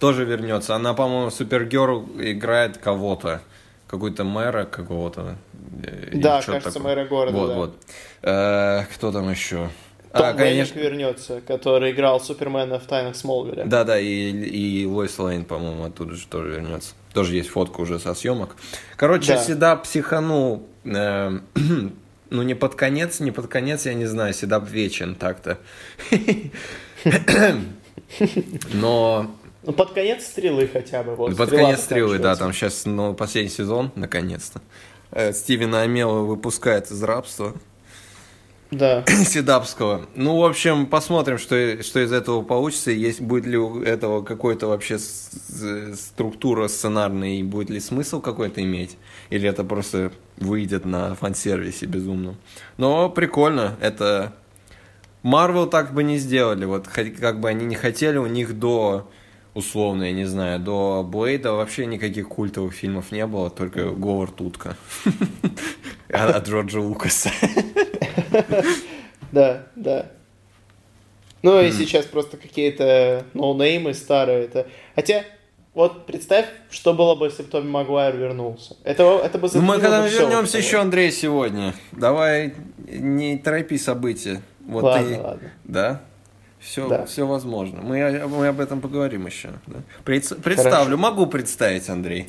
тоже вернется. Она, по-моему, Супергерл играет кого-то. Какой-то мэра какого-то. э, Да, кажется, такое. мэра города, Вот, да. вот. Э, кто там еще? Том А, конечно. вернется, который играл Супермена в «Тайнах Смолвиля». Да, да, и, и Лойс Лейн, по-моему, оттуда же тоже вернется. Тоже есть фотка уже со съемок. Короче, Да. CW психанул, э, ну, не под конец, не под конец, я не знаю, CW вечен так-то. Но Ну, под конец стрелы хотя бы. Вот, под конец стрелы, да, там сейчас ну, последний сезон, наконец-то. Э, Стивена Амела выпускает из рабства. Да. Седапского. Ну, в общем, посмотрим, что, что из этого получится. Есть, будет ли у этого какой-то вообще структура сценарная и будет ли смысл какой-то иметь? Или это просто выйдет на фан-сервисе безумном? Но прикольно. Это... Марвел так бы не сделали. Вот как бы они не хотели, у них до условно, я не знаю, до Блейда вообще никаких культовых фильмов не было, только Говард Утка от Джорджа Лукаса. Да, да. Ну и сейчас просто какие-то ноунеймы старые. Это... Хотя, вот представь, что было бы, если бы Томми Магуайр вернулся. Это, это бы Ну, мы когда бы вернемся еще. Андрей, сегодня. Давай не торопи события. Вот Ладно, ты... ладно. Да? Все, Да. все возможно. Мы, о- мы об этом поговорим еще. да. Пред- представлю, могу представить, Андрей.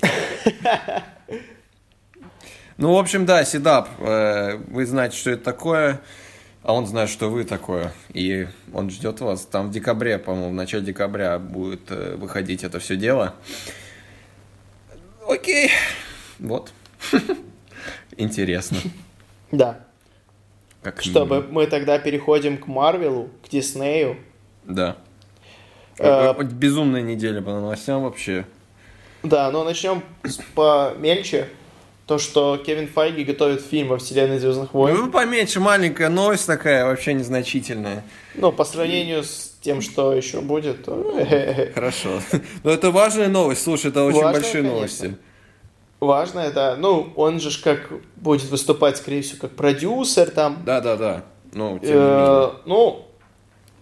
Ну, в общем, да, Седап, э, вы знаете, что это такое, а он знает, что вы такое. И он ждет вас. Там в декабре, по-моему, в начале декабря будет э, выходить это все дело. Окей. Вот. Интересно. Да. Как Чтобы минимум. мы тогда переходим к Марвелу, к Диснею. Да. Э, Э, Безумная неделя по новостям вообще. Да, но начнем с помельче. То, что Кевин Файги готовит фильм во вселенной Звездных войн. Ну, поменьше, маленькая новость такая, вообще незначительная. Ну, по сравнению с тем, что еще будет, то... Хорошо. Но это важная новость, слушай, это очень Важная, большие конечно. новости. Важно это, ну, он же ж как будет выступать, скорее всего, как продюсер там. Да, да, да. Ну, Э, ну,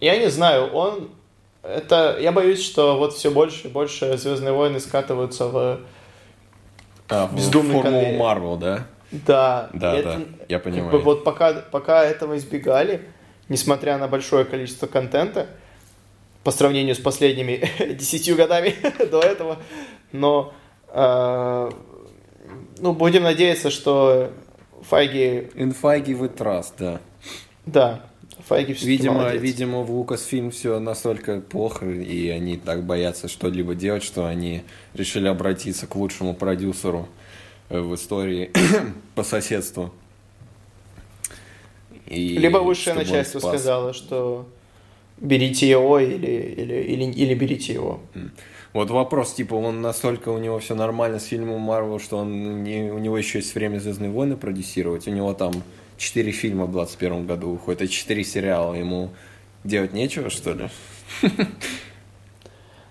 я не знаю, он... Это, я боюсь, что вот все больше и больше Звездные войны скатываются в... А, в бездумный формулу. Marvel, да? Да, Да, и да, это, я как понимаю. бы вот пока, пока этого избегали, несмотря на большое количество контента, по сравнению с последними десятью годами до этого, но э, ну, будем надеяться, что Файги, In Feige we trust, да. да, Файги все Видимо, видимо, в Lucasfilm все настолько плохо, и они так боятся что-либо делать, что они решили обратиться к лучшему продюсеру э, в истории по соседству. И Либо высшее начальство сказало, что берите его или, или, или, или берите его. Вот вопрос, типа, он настолько у него все нормально с фильмом Марвел, что он не, у него еще есть время Звездные войны продюсировать. У него там 4 фильма в 21 году выходит, а 4 сериала. Ему делать нечего, что ли?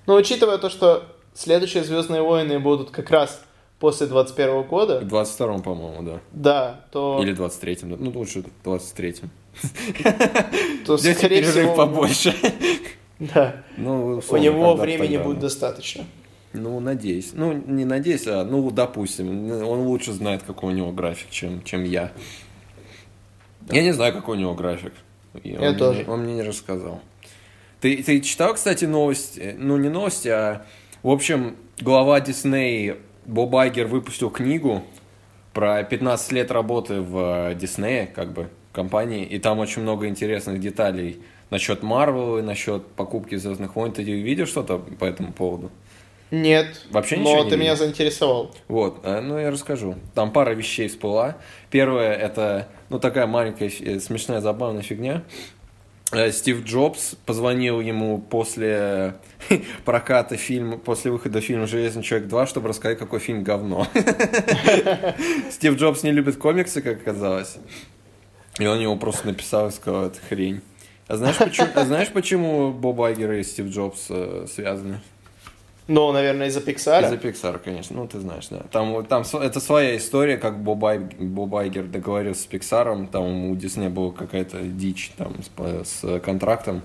Но учитывая то, что следующие Звездные войны будут как раз после 21 года, В 22 по-моему, да. да, то, Или 23-м, да. ну лучше 23-м. то Здесь скорее всего, побольше. да, Ну, у него времени тогда, будет да. достаточно. Ну, надеюсь. Ну, не надеюсь, а, ну, допустим. Он лучше знает, какой у него график, чем, чем я. Я не знаю, какой у него график. И он Я мне тоже. не- он мне не рассказал. Ты, ты читал, кстати, новости? Ну, не новости, а... В общем, глава Дисней Боб Айгер выпустил книгу про 15 лет работы в Диснее, как бы, компании, и там очень много интересных деталей насчет Марвел и насчет покупки Звездных войн. Ты видишь что-то по этому поводу? Нет, Вообще ничего но не ты меня видел? заинтересовал. Вот, э, ну я расскажу. Там пара вещей всплыла. Первое, это, ну, такая маленькая, э, смешная, забавная фигня. Э, Стив Джобс позвонил ему после проката фильма, после выхода фильма «Железный человек 2», чтобы рассказать, какой фильм говно. Стив Джобс не любит комиксы, как оказалось. И он ему просто написал и сказал, это хрень. А знаешь, почему, а знаешь, почему Боб Айгер и Стив Джобс э, связаны? Ну, наверное, из-за Пиксара. Из-за Pixar, конечно, ну ты знаешь, да. Там, там это своя история, как Боб, Ай- Боб Айгер договорился с Pixar, там у Диснея была какая-то дичь там с, с контрактом.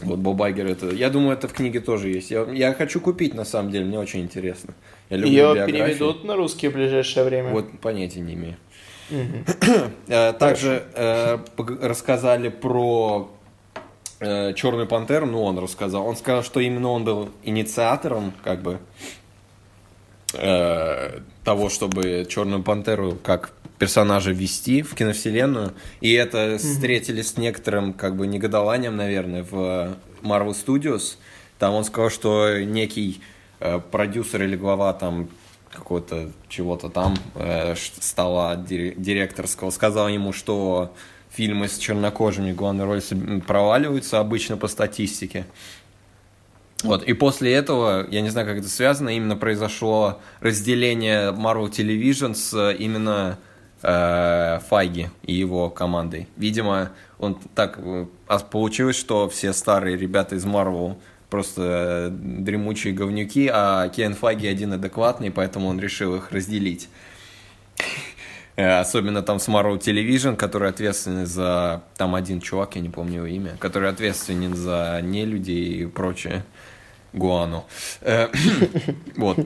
Вот Боб Айгер это... Я думаю, это в книге тоже есть. Я, я хочу купить, на самом деле, мне очень интересно. Я люблю Ее биографии. переведут на русский в ближайшее время. Вот понятия не имею. Э, Также э, рассказали про Черную пантеру, ну он рассказал. Он сказал, что именно он был инициатором, как бы, э, того, чтобы Черную пантеру как персонажа ввести в киновселенную. И это встретили с некоторым, как бы, негодованием, наверное, в Marvel Studios. Там он сказал, что некий э, продюсер или глава там какого-то чего-то там э, стола дире- директорского сказал ему, что фильмы с чернокожими главной роли проваливаются обычно по статистике. Вот, и после этого, я не знаю, как это связано, именно произошло разделение Marvel Television с э, именно э, Файги и его командой. Видимо, он так э, а получилось, что все старые ребята из Marvel просто э, дремучие говнюки, а Кен Файги один адекватный, поэтому он решил их разделить. Э, Особенно там с Marvel Television, который ответственен за... Там один чувак, я не помню его имя, который ответственен за нелюдей и прочее. Гуану. Э, Вот.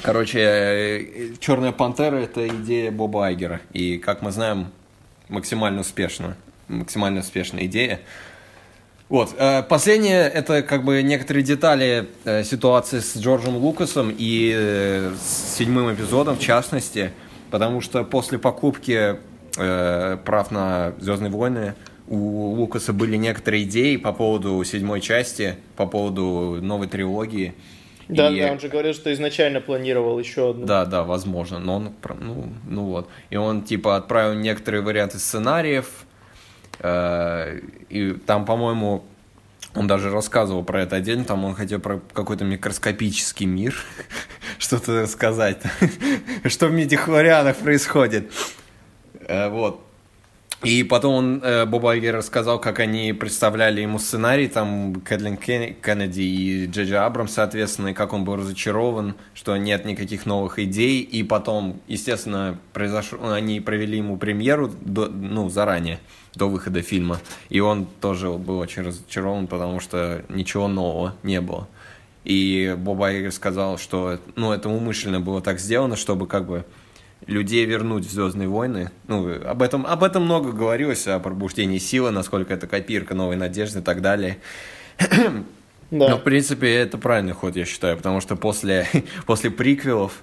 Короче, Черная пантера это идея Боба Айгера. И, как мы знаем, максимально успешно. Максимально успешная идея. Вот. э, Последнее это как бы некоторые детали э, ситуации с Джорджем Лукасом и э, с седьмым эпизодом в частности, потому что после покупки э, прав на Звездные войны у Лукаса были некоторые идеи по поводу седьмой части, по поводу новой трилогии. Да, И- да, он же говорил, что изначально планировал еще одну. да, да, возможно, но он, ну, ну вот. И он, типа, отправил некоторые варианты сценариев, и там, по-моему, он даже рассказывал про это отдельно, там он хотел про какой-то микроскопический мир что-то сказать, что в медихлорианах происходит. Э, Вот. И потом он, э, Боб рассказал, как они представляли ему сценарий, там, Кэтлин Кен- Кеннеди и Джеджи Абрам, соответственно, и как он был разочарован, что нет никаких новых идей. И потом, естественно, произошло, они провели ему премьеру, ну, заранее, до выхода фильма. И он тоже был очень разочарован, потому что ничего нового не было. И Боб Айгер сказал, что, ну, это умышленно было так сделано, чтобы, как бы, людей вернуть в Звездные войны. Ну, об этом, об этом много говорилось, о пробуждении силы, насколько это копирка новой надежды и так далее. Да. Но, в принципе, это правильный ход, я считаю, потому что после, после приквелов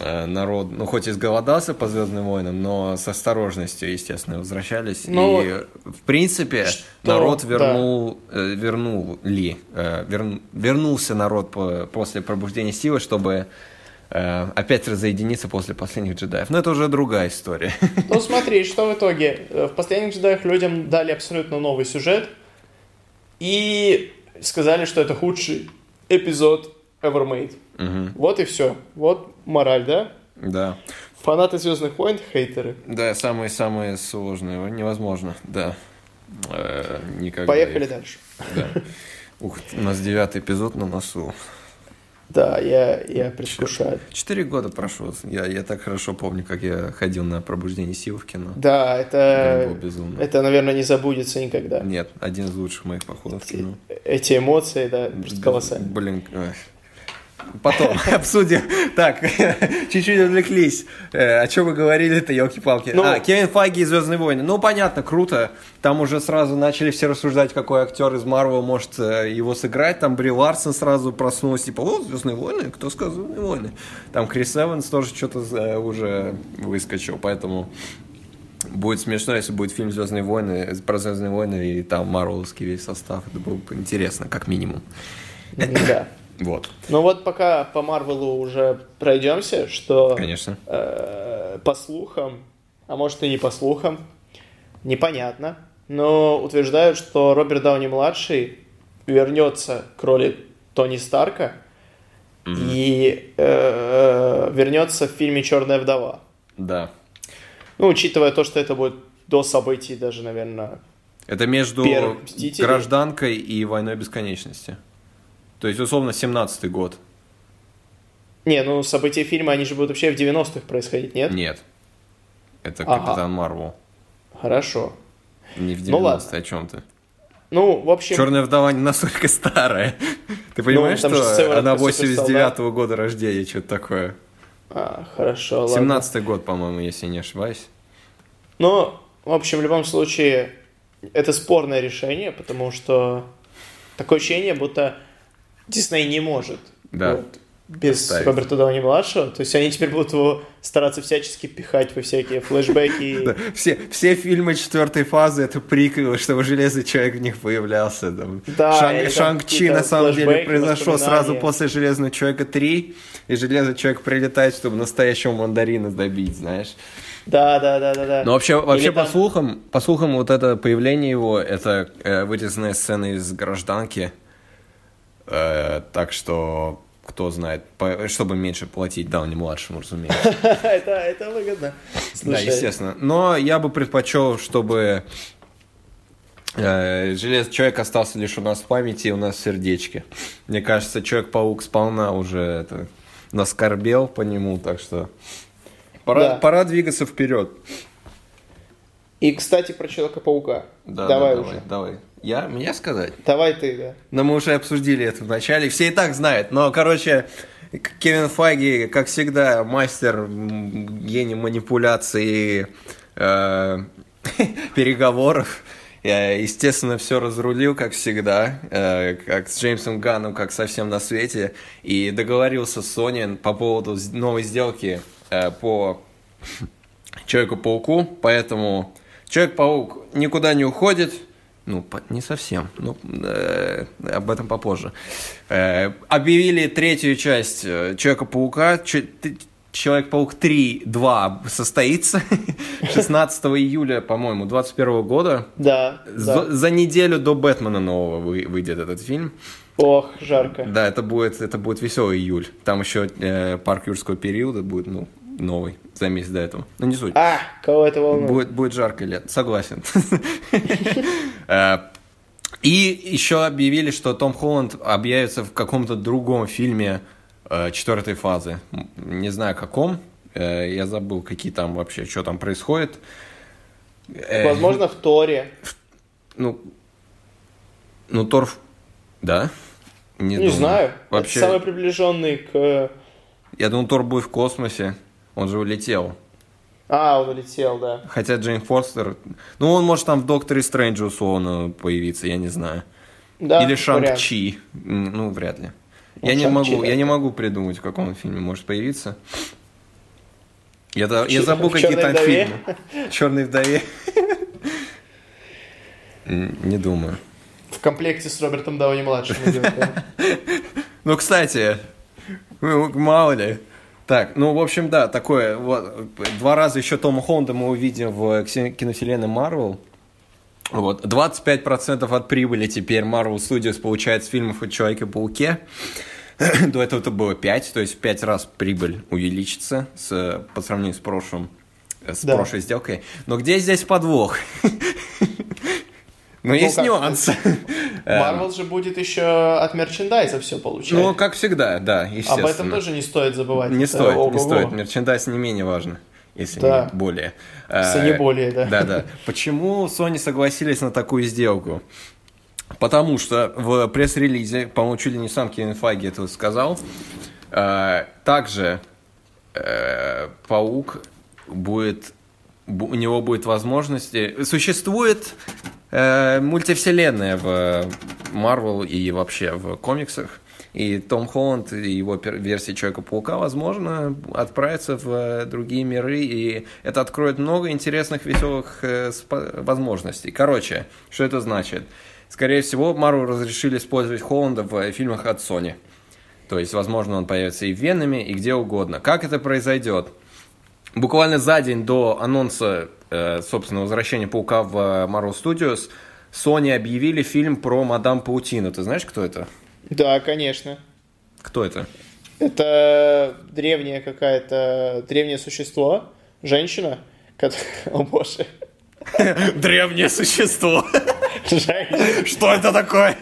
народ, ну, хоть и сголодался по Звездным войнам, но с осторожностью, естественно, возвращались. Ну, и, в принципе, что- народ да. вернул, э, вернул ли, э, верн- вернулся народ по- после пробуждения силы, чтобы э, опять разоединиться после последних джедаев. Но это уже другая история. Ну смотри, что в итоге? Э, В последних джедаях людям дали абсолютно новый сюжет и сказали, что это худший эпизод ever made. Мгм. Вот и все. Вот мораль, да? Да. Фанаты Звездных войн, хейтеры. Да, самые-самые сложные. Невозможно, да. Э, никогда Поехали их- дальше. Да. Ух, у нас девятый эпизод на носу. Да, я, я предвкушаю. Четыре года прошло. Я, я так хорошо помню, как я ходил на пробуждение сил в кино. Да, это, это, наверное, не забудется никогда. Нет, один из лучших моих походов в кино. Эти эмоции, да, просто колоссальные. Блин. Потом обсудим. Так, чуть-чуть отвлеклись. Э, О чем вы говорили-то, елки-палки? Ну- а, Кевин Файги и Звездные войны. Ну, понятно, круто. Там уже сразу начали все рассуждать, какой актер из Марвел может э, его сыграть. Там Бри Ларсон сразу проснулась, типа, о, Звездные войны? Кто сказал Звездные войны? Там Крис Эванс тоже что-то э, уже выскочил, поэтому будет смешно, если будет фильм Звездные войны про Звездные войны и там Марвеловский весь состав. Это было бы интересно, как минимум. Да. Вот, Ну вот пока по Марвелу уже пройдемся, что конечно. э, по слухам, а может и не по слухам, непонятно, но утверждают, что Роберт Дауни-младший вернется к роли Тони Старка и э, вернется в фильме «Черная вдова». Да. Ну, учитывая то, что это будет до событий даже, наверное, Это между гражданкой и войной бесконечности. То есть, условно, 17-й год. Не, ну события фильма, они же будут вообще в 90-х происходить, нет? Нет. Это Ага. Капитан Марвел. Хорошо. Не в 90-е, Ну ладно. о чем ты. Ну, в общем... Черная вдова не настолько старая. Ты понимаешь, Ну, там же что она просто 89-го года рождения, что-то такое. А, хорошо, ладно. 17-й год, по-моему, если не ошибаюсь. Ну, в общем, в любом случае, это спорное решение, потому что такое ощущение, будто Дисней не может. Да. вот, без Поставить. Роберта Дауни младшего. То есть они теперь будут его стараться всячески пихать во всякие флешбеки. Да, Все, все фильмы четвертой фазы это приквелы, чтобы Железный Человек в них появлялся. Там. Да, Шанг- какие-то на самом деле произошло сразу после Железного Человека 3, и Железный Человек прилетает, чтобы настоящего мандарина добить, знаешь. Да, да, да, да, да. Но вообще, вообще Или по там- слухам, по слухам, вот это появление его, это э, вырезанная сцена из гражданки. Э, так что, кто знает, чтобы меньше платить Дауни младшему, разумеется. это, это выгодно. Да, естественно. Но я бы предпочел, чтобы э, Железный Человек остался лишь у нас в памяти и у нас в сердечке. Мне кажется, Человек-паук сполна уже это, наскорбел по нему, так что пора, Да. пора двигаться вперед. И, кстати, про Человека-паука. Да, давай да, уже. давай, давай. Я, мне сказать? Давай ты, да. Но мы уже обсудили это в начале, все и так знают. Но, короче, Кевин Файги, как всегда, мастер, гений манипуляций и э, переговоров. Э, Естественно, все разрулил, как всегда, э, как с Джеймсом Ганном, как совсем на свете, и договорился с Sony по поводу новой сделки э, по Человеку-пауку, поэтому Человек-паук никуда не уходит, ну, не совсем, ну, э, об этом попозже. Э, объявили третью часть э, Человека-паука, Ч- Человек-паук 3, 2 состоится 16 июля, по-моему, 21 года. Да, За, да. за неделю до Бэтмена нового вы- выйдет этот фильм. Ох, жарко. Да, это будет, это будет веселый июль. Там еще э, парк юрского периода будет, ну, новый, за месяц до этого. Ну, не суть. А, кого это волнует? Будет, будет жарко лет, согласен. Э, И еще объявили, что Том Холланд объявится в каком-то другом фильме э, четвертой фазы. Не знаю каком. Э, Я забыл, какие там вообще, что там происходит. Э, Возможно, в Торе. Ну, ну Торф, да? Не, думаю. знаю. Вообще, Это самый приближенный к... я думал, Тор будет в космосе. Он же улетел. А, он улетел, да. Хотя Джейн Форстер... Ну, он может там в Докторе Стрэнджа условно появиться, я не знаю. да Или. Шанг-Чи. Ну, вряд ли. Ну, я, не могу, я не могу придумать, в каком он фильме может появиться. Я, да- я забыл, в какие «Чёрной там вдове»? фильмы. Черной вдове. Не думаю. В комплекте с Робертом Дауни-младшим. Ну, кстати, ну, мало ли. Так, ну, в общем, да, такое. Вот, два раза еще Тома Холланда мы увидим в киновселенной Марвел. Вот, 25% от прибыли теперь Marvel Studios получает с фильмов о Человеке-пауке. До этого это было 5, то есть в 5 раз прибыль увеличится с, по сравнению с прошлым, э, с Да. прошлой сделкой. Но где здесь подвох? Ну, есть как? нюансы. Марвел же будет еще от мерчендайза все получать. Ну, как всегда, да, естественно. Об этом тоже не стоит забывать. Не Это стоит, не стоит. Мерчендайз не менее важно, если Да. не более. Если не Э, более, да. Да, да. Почему Sony согласились на такую сделку? Потому что в пресс-релизе, по-моему, чуть ли не сам Кевин Файги это сказал, э, также э, Паук будет, бу- у него будет возможности... Существует э, мультивселенная в Марвел и вообще в комиксах, и Том Холланд и его версия Человека-паука, возможно, отправятся в э, другие миры, и это откроет много интересных, веселых э, возможностей. Короче, что это значит? Скорее всего, Марвел разрешили использовать Холланда в фильмах от Sony. То есть, возможно, он появится и в Веноме, и где угодно. Как это произойдет? Буквально за день до анонса, собственно, возвращения Паука в э, Marvel Studios, Sony объявили фильм про Мадам Паутину. Ты знаешь, кто это? Да, конечно. Кто это? Это древнее какая-то... Древнее существо. Женщина. кот- О боже. Древнее существо. Что это такое?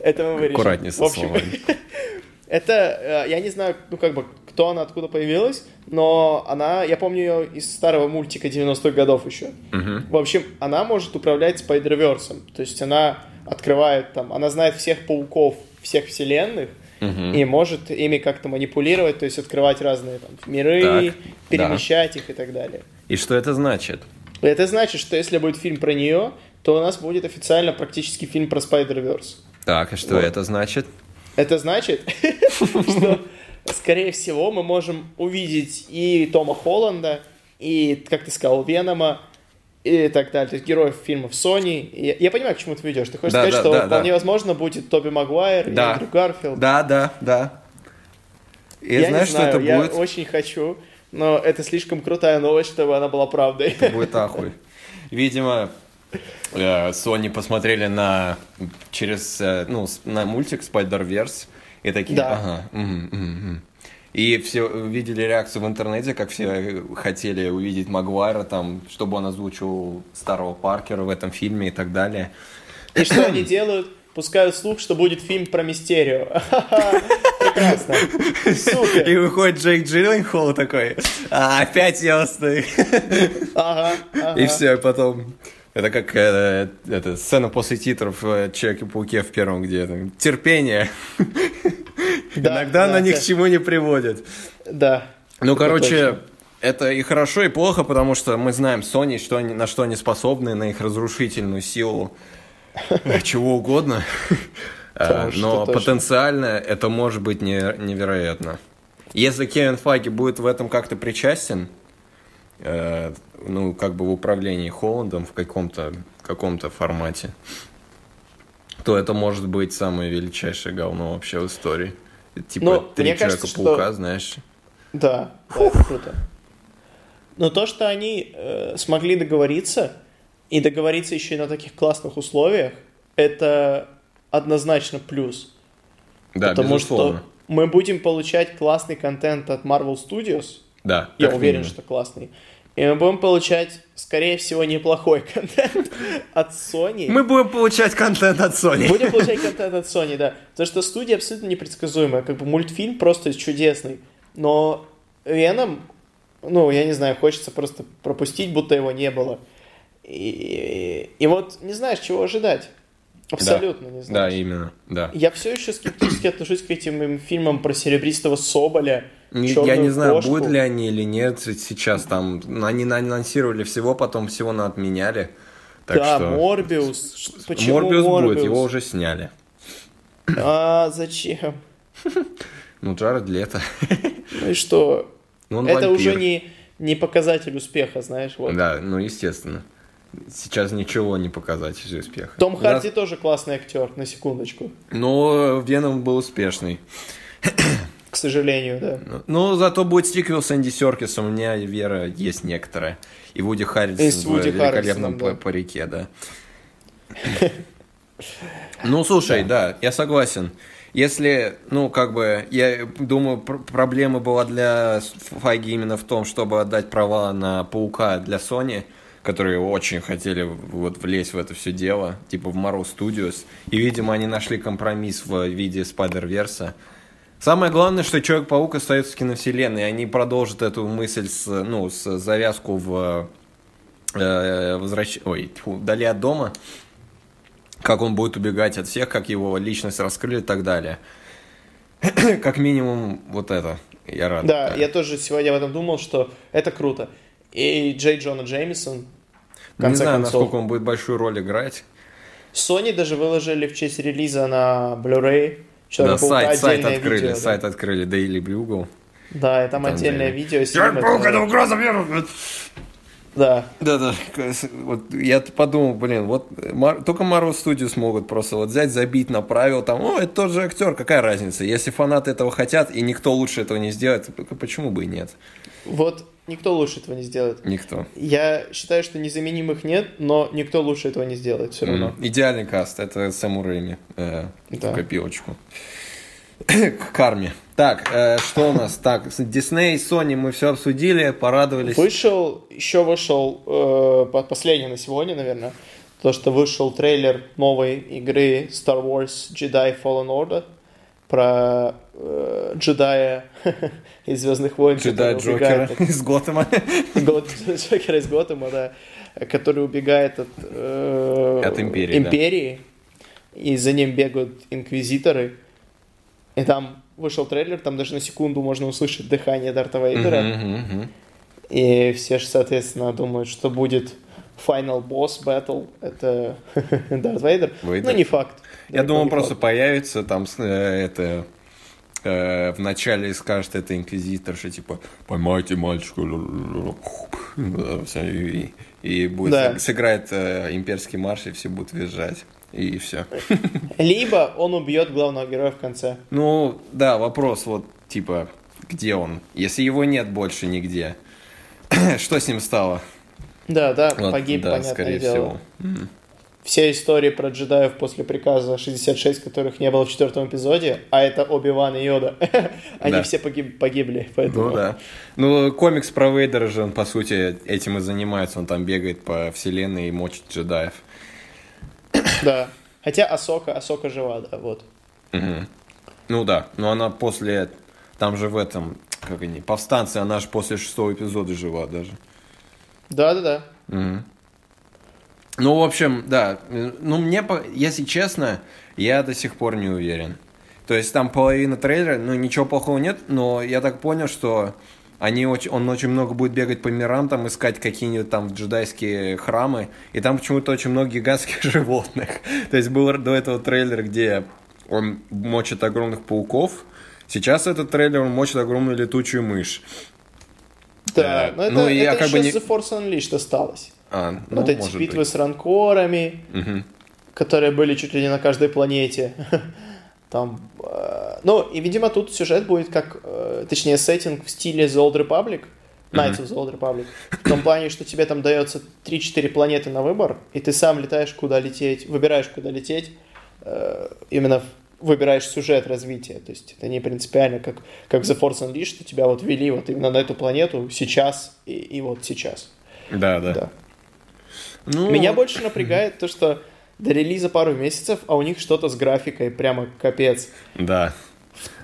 Это мы вырежем. Аккуратнее со словами. Это, э, я не знаю, ну как бы, кто она, откуда появилась, но она, я помню ее из старого мультика 90-х годов еще. Мгм. В общем, она может управлять Спайдерверсом. То есть она открывает там, она знает всех пауков всех вселенных Мгм. и может ими как-то манипулировать, то есть открывать разные там миры, Так, перемещать их и так далее. И что это значит? Это значит, что если будет фильм про нее, то у нас будет официально практически фильм про Spider-Verse. Так, и что Вот. это значит? Это значит, что, скорее всего, мы можем увидеть и Тома Холланда, и, как ты сказал, Венома, и так далее. То есть героев фильмов Sony. И Я, я понимаю, к чему ты ведешь. Ты хочешь Да, сказать, да, что да, вполне да. возможно будет Тоби Магуайр и Да. Эндрю Гарфилд. Да, да, да. И я знаешь, не знаю, что это я будет? очень хочу, но это слишком крутая новость, чтобы она была правдой. Будет ахуй. Видимо, э, Sony посмотрели на через э, ну на мультик Spider-Verse и такие, Да. ага, мгм, мгм». И все видели реакцию в интернете, как все хотели увидеть Магуайра, там, чтобы он озвучивал старого Паркера в этом фильме и так далее. И что они делают? Пускают слух, что будет фильм про Мистерио. Ха-ха, Прекрасно. И Супер. выходит Джейк Джилленхол такой, «А, опять я остаю. Ага, ага. И все, и потом... Это как э, это, сцена после титров в Человеке-пауке в первом, где там, терпение. Да, Иногда да, на ни к чему не приводит. Да. Ну, короче, точно. это и хорошо, и плохо, потому что мы знаем Sony, что они, на что они способны, на их разрушительную силу, э, чего угодно. Э, Но потенциально это может быть не- невероятно. Если Кевин Фаги будет в этом как-то причастен, э, ну, как бы в управлении Холландом в каком-то каком-то формате, то это может быть самое величайшее говно вообще в истории. Типа Ну, три Человека-паука, что- знаешь. Да, да, это круто. Но то, что они э, смогли договориться, и договориться еще и на таких классных условиях, это однозначно плюс. Да, потому безусловно. что мы будем получать классный контент от Marvel Studios, Да, я уверен, минимум. что классный. И мы будем получать, скорее всего, неплохой контент от Sony. Мы будем получать контент от Sony. Будем получать контент от Sony, да. Потому что студия абсолютно непредсказуемая. Как бы мультфильм просто чудесный. Но Веном, ну, я не знаю, хочется просто пропустить, будто его не было. И, и вот не знаешь, чего ожидать. Абсолютно не Да, знаешь. именно, да. Я все еще скептически отношусь к этим фильмам про серебристого Соболя. Не- Я «Чёрную не знаю, кошку». будут ли они или нет сейчас там. Они анонсировали всего, потом всего на отменяли. Так да, что... Морбиус. Почему Морбиус Морбиус? будет, его уже сняли. А, зачем? Ну, Джаред Лето. Ну и что? Ну, он Это вампир. уже не, не показатель успеха, знаешь. Вот. Да, ну, естественно. Сейчас ничего не показать из успеха. Том Харди нас- тоже классный актер, на секундочку. Но Веном был успешный. К сожалению, да. Ну, Ну, зато будет сиквел с Энди Серкисом, у меня вера есть некоторая. И Вуди И с в Вуди великолепном Харрельсоном, да. па- парике, да. Ну, слушай, да, я согласен. Если, ну, как бы, я думаю, пр- проблема была для Файги именно в том, чтобы отдать права на Паука для Sony, которые очень хотели вот влезть в это все дело, типа в Marvel Studios. И, видимо, они нашли компромисс в виде Spider-Verse. Самое главное, что Человек-паук остается в киновселенной, и они продолжат эту мысль с, ну, с завязку в э, возвращ... Ой, тьфу, вдали от дома, как он будет убегать от всех, как его личность раскрыли и так далее. как минимум вот это. Я рад. Да, я тоже сегодня об этом думал, что это круто. И Джей Джона Джеймисон, Не знаю, концов. насколько он будет большую роль играть. Sony даже выложили в честь релиза на Blu-ray. Да, сайт, сайт открыли, видео, да. сайт открыли, Daily Bugle. Да, и там, Там отдельное где- видео. ним, это- угроза миру! Да, Да, да. Вот я подумал, блин, вот Мар- только Marvel Studios могут просто вот взять, забить на правила, там, о, это тот же актер, какая разница? Если фанаты этого хотят, и никто лучше этого не сделает, почему бы и нет? Вот никто лучше этого не сделает. Никто. Я считаю, что незаменимых нет, но никто лучше этого не сделает все равно. Идеальный каст, это Сэму Рэйми э, Да. в копилочку. К карме. Так, э, что у нас? Так, Disney, Sony мы все обсудили, порадовались. Вышел, еще вышел, э, по- последний на сегодня, наверное, то, что вышел трейлер новой игры Star Wars Jedi Fallen Order. Про э, джедая из Звездных войн. Джедая Джокера из Готэма. Джокера из Готэма, да. Который убегает от, э, от империи. империи да. И за ним бегают инквизиторы. И там вышел трейлер, там даже на секунду можно услышать дыхание Дарта Вейдера. Uh-huh, uh-huh. И все же, соответственно, думают, что будет Final Boss Battle. Это Дарт Вейдер. Вейдер. Ну, не факт. Я думал, он просто появится там э, это э, вначале скажет это инквизитор, что типа поймайте мальчика и, и будет да. сыграет э, имперский марш и все будут визжать и все. Либо он убьет главного героя в конце. Ну да, вопрос вот типа где он, если его нет больше нигде, что с ним стало? Да, да, вот, погиб, да, понятное скорее дело. всего. Все истории про джедаев после приказа 66, которых не было в четвертом эпизоде, а это Оби-Ван и Йода, они да. все погиб, погибли. Поэтому... Ну да. Ну, комикс про Вейдера же, он, по сути, этим и занимается. Он там бегает по вселенной и мочит джедаев. Да. Хотя Асока, Асока жива, да, вот. Угу. Ну да, но она после... Там же в этом, как они, повстанцы, она же после шестого эпизода жива даже. Да-да-да. Угу. Ну, в общем, да. Ну, мне, если честно, я до сих пор не уверен. То есть там половина трейлера, ну, ничего плохого нет, но я так понял, что они очень, он очень много будет бегать по мирам, там искать какие-нибудь там джедайские храмы, и там почему-то очень много гигантских животных. То есть был до этого трейлер, где он мочит огромных пауков, сейчас этот трейлер он мочит огромную летучую мышь. Да, но это, ну, это я как бы не... The Force Unleashed осталось. А, ну, вот эти битвы быть. с ранкорами, угу. которые были чуть ли не на каждой планете. Там, э, ну, и, видимо, тут сюжет будет как, э, точнее, сеттинг в стиле The Old Republic, Knights of the Old Republic, в том плане, что тебе там дается 3-4 планеты на выбор, и ты сам летаешь, куда лететь, выбираешь, куда лететь, э, именно выбираешь сюжет развития. То есть это не принципиально, как, как The Force Unleashed, что тебя вот вели вот именно на эту планету сейчас и, и вот сейчас. Да, да. да. Ну... Меня больше напрягает то, что до релиза пару месяцев, а у них что-то с графикой прямо капец. Да.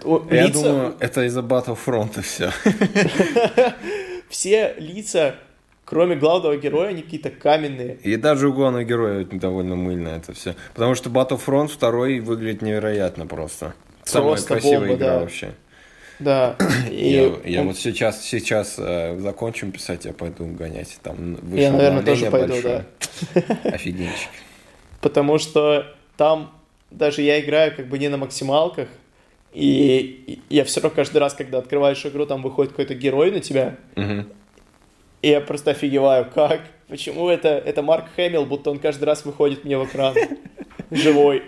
Лица... Я думаю, это из-за Battlefront все. Все лица кроме главного героя, они какие-то каменные. И даже у главного героя довольно мыльно это все. Потому что Battlefront 2 выглядит невероятно просто. Самая просто красивая бомба, игра да. вообще. Да. И я, я вот сейчас, сейчас э, закончим писать, я пойду гонять. Там я, наверное, тоже пойду, большое. да. Офигенчик. Потому что там даже я играю как бы не на максималках, и я все равно каждый раз, когда открываешь игру, там выходит какой-то герой на тебя, угу. И я просто офигеваю, как? Почему это, это Марк Хэмилл, будто он каждый раз выходит мне в экран живой.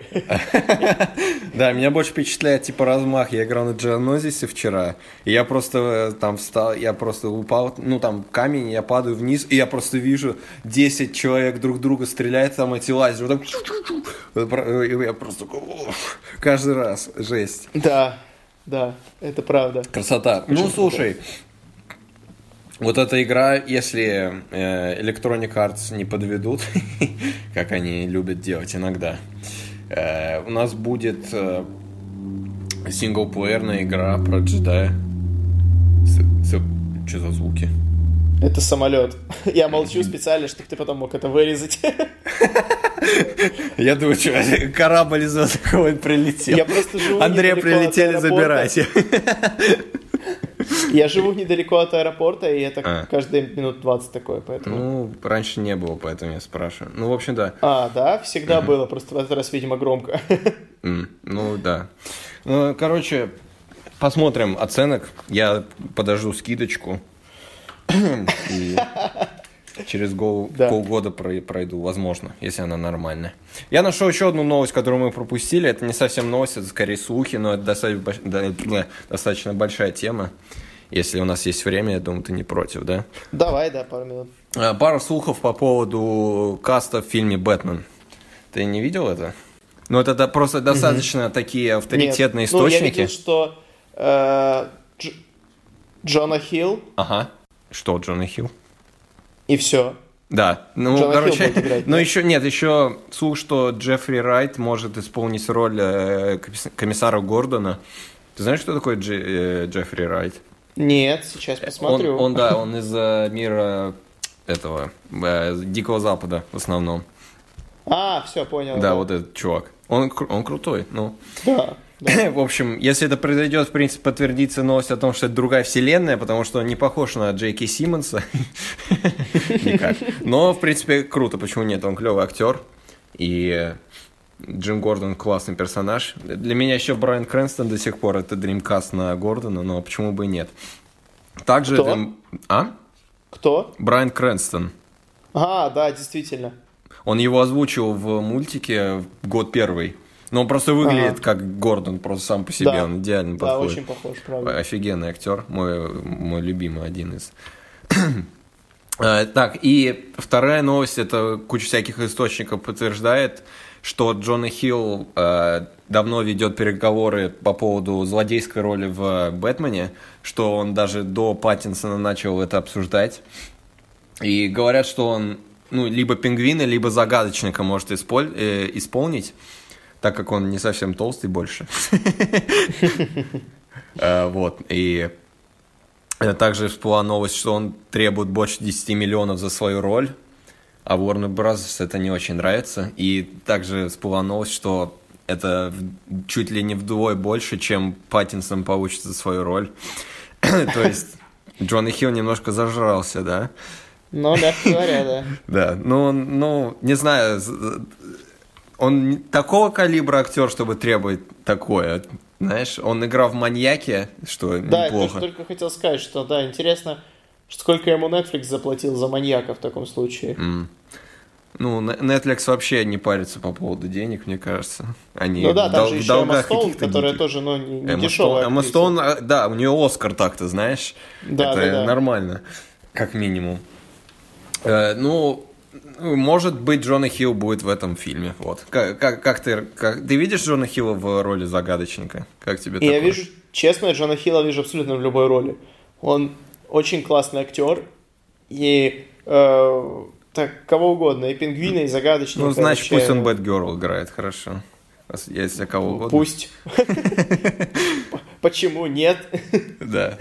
Да, меня больше впечатляет, типа, размах. Я играл на Джианозисе вчера, и я просто э, там встал, я просто упал, ну, там камень, я падаю вниз, и я просто вижу 10 человек друг друга стреляют, там эти лазеры, я просто, каждый раз, жесть. Да, да, это правда. Красота. Ну, слушай, вот эта игра, если э, Electronic Arts не подведут, как они любят делать иногда, э, у нас будет э, синглплеерная игра про джедая. Что за звуки? Это самолет. Я молчу специально, чтобы ты потом мог это вырезать. Я думаю, что корабль из какой прилетел. Я просто живу Андрея прилетели забирать. Я живу недалеко от аэропорта, и это а. каждые минут 20 такое, поэтому... Ну, раньше не было, поэтому я спрашиваю. Ну, в общем, да. А, да? Всегда угу. было, просто в этот раз, видимо, громко. Mm, ну, да. Ну, короче, посмотрим оценок. Я подожду скидочку. И через гол, да. полгода пройду, возможно, если она нормальная. Я нашел еще одну новость, которую мы пропустили. Это не совсем новость, это скорее слухи, но это достаточно, достаточно большая тема. Если у нас есть время, я думаю, ты не против, да? Давай, да, пару минут. А, пара слухов по поводу каста в фильме «Бэтмен». Ты не видел это? Ну, это да, просто достаточно угу. такие авторитетные Нет. источники. Ну, я видел, что э, Дж- Джона Хилл. Ага. Что Джона Хилл? И все. Да, ну, Джона короче, будет играть, ну да? еще, нет, еще слух, что Джеффри Райт может исполнить роль э, комис- комиссара Гордона. Ты знаешь, что такое Дже- э, Джеффри Райт? Нет, сейчас Он, посмотрю. он, да, он из э, мира этого, э, Дикого Запада в основном. А, все, понял. Да, вот этот чувак. Он, он крутой, ну. Да, да. В общем, если это произойдет, в принципе, подтвердится новость о том, что это другая вселенная, потому что он не похож на Джейки Симмонса. Никак. Но, в принципе, круто, почему нет? Он клевый актер. И Джим Гордон классный персонаж. Для меня еще Брайан Крэнстон до сих пор это дримкаст на Гордона, но почему бы и нет. Также Кто? это... А? Кто? Брайан Крэнстон. А, да, действительно. Он его озвучил в мультике год первый. Но он просто выглядит Ага. как Гордон, просто сам по себе. Да. Он идеально Да, подходит. очень похож, правда. Офигенный актер, мой, мой любимый, один из. Э, Так, и вторая новость, это куча всяких источников подтверждает, что Джона Хилл э, давно ведет переговоры по поводу злодейской роли в «Бэтмене», что он даже до Паттинсона начал это обсуждать. И говорят, что он ну, либо пингвина, либо загадочника может исполь- э, исполнить, так как он не совсем толстый больше. Э, Вот, и также всплыла новость, что он требует больше 10 миллионов за свою роль, а Warner Bros. это не очень нравится. И также всплыла новость, что это чуть ли не вдвое больше, чем Паттинсон получит за свою роль. То есть Джона Хилл немножко зажрался, да? Ну, мягко говоря, да. Да, ну, ну, не знаю, он такого калибра актер, чтобы требовать такое, знаешь, он играл в «Маньяке», что Да, я неплохо. тоже только хотел сказать, что, да, интересно, сколько ему Netflix заплатил за маньяка в таком случае. М. Ну, Netflix вообще не парится по поводу денег, мне кажется. Они Ну да, там же еще Эмма Стоун, которая диких. тоже, ну, не, Эмма дешевая. Эмма. Стоун, а, да, у нее Оскар так-то, знаешь. Да, Это да, да. нормально, как минимум. Э, ну, может быть, Джона Хилл будет в этом фильме. Вот. Как, как, как ты, как, ты видишь Джона Хилла в роли загадочника? Как тебе я такое? вижу, честно, Джона Хилла вижу абсолютно в любой роли. Он очень классный актер, и э, так, кого угодно, и пингвина, и загадочника. Ну, значит, вообще, пусть он Бэтгерл играет, хорошо. Если кого угодно. Пусть. Почему нет? Да.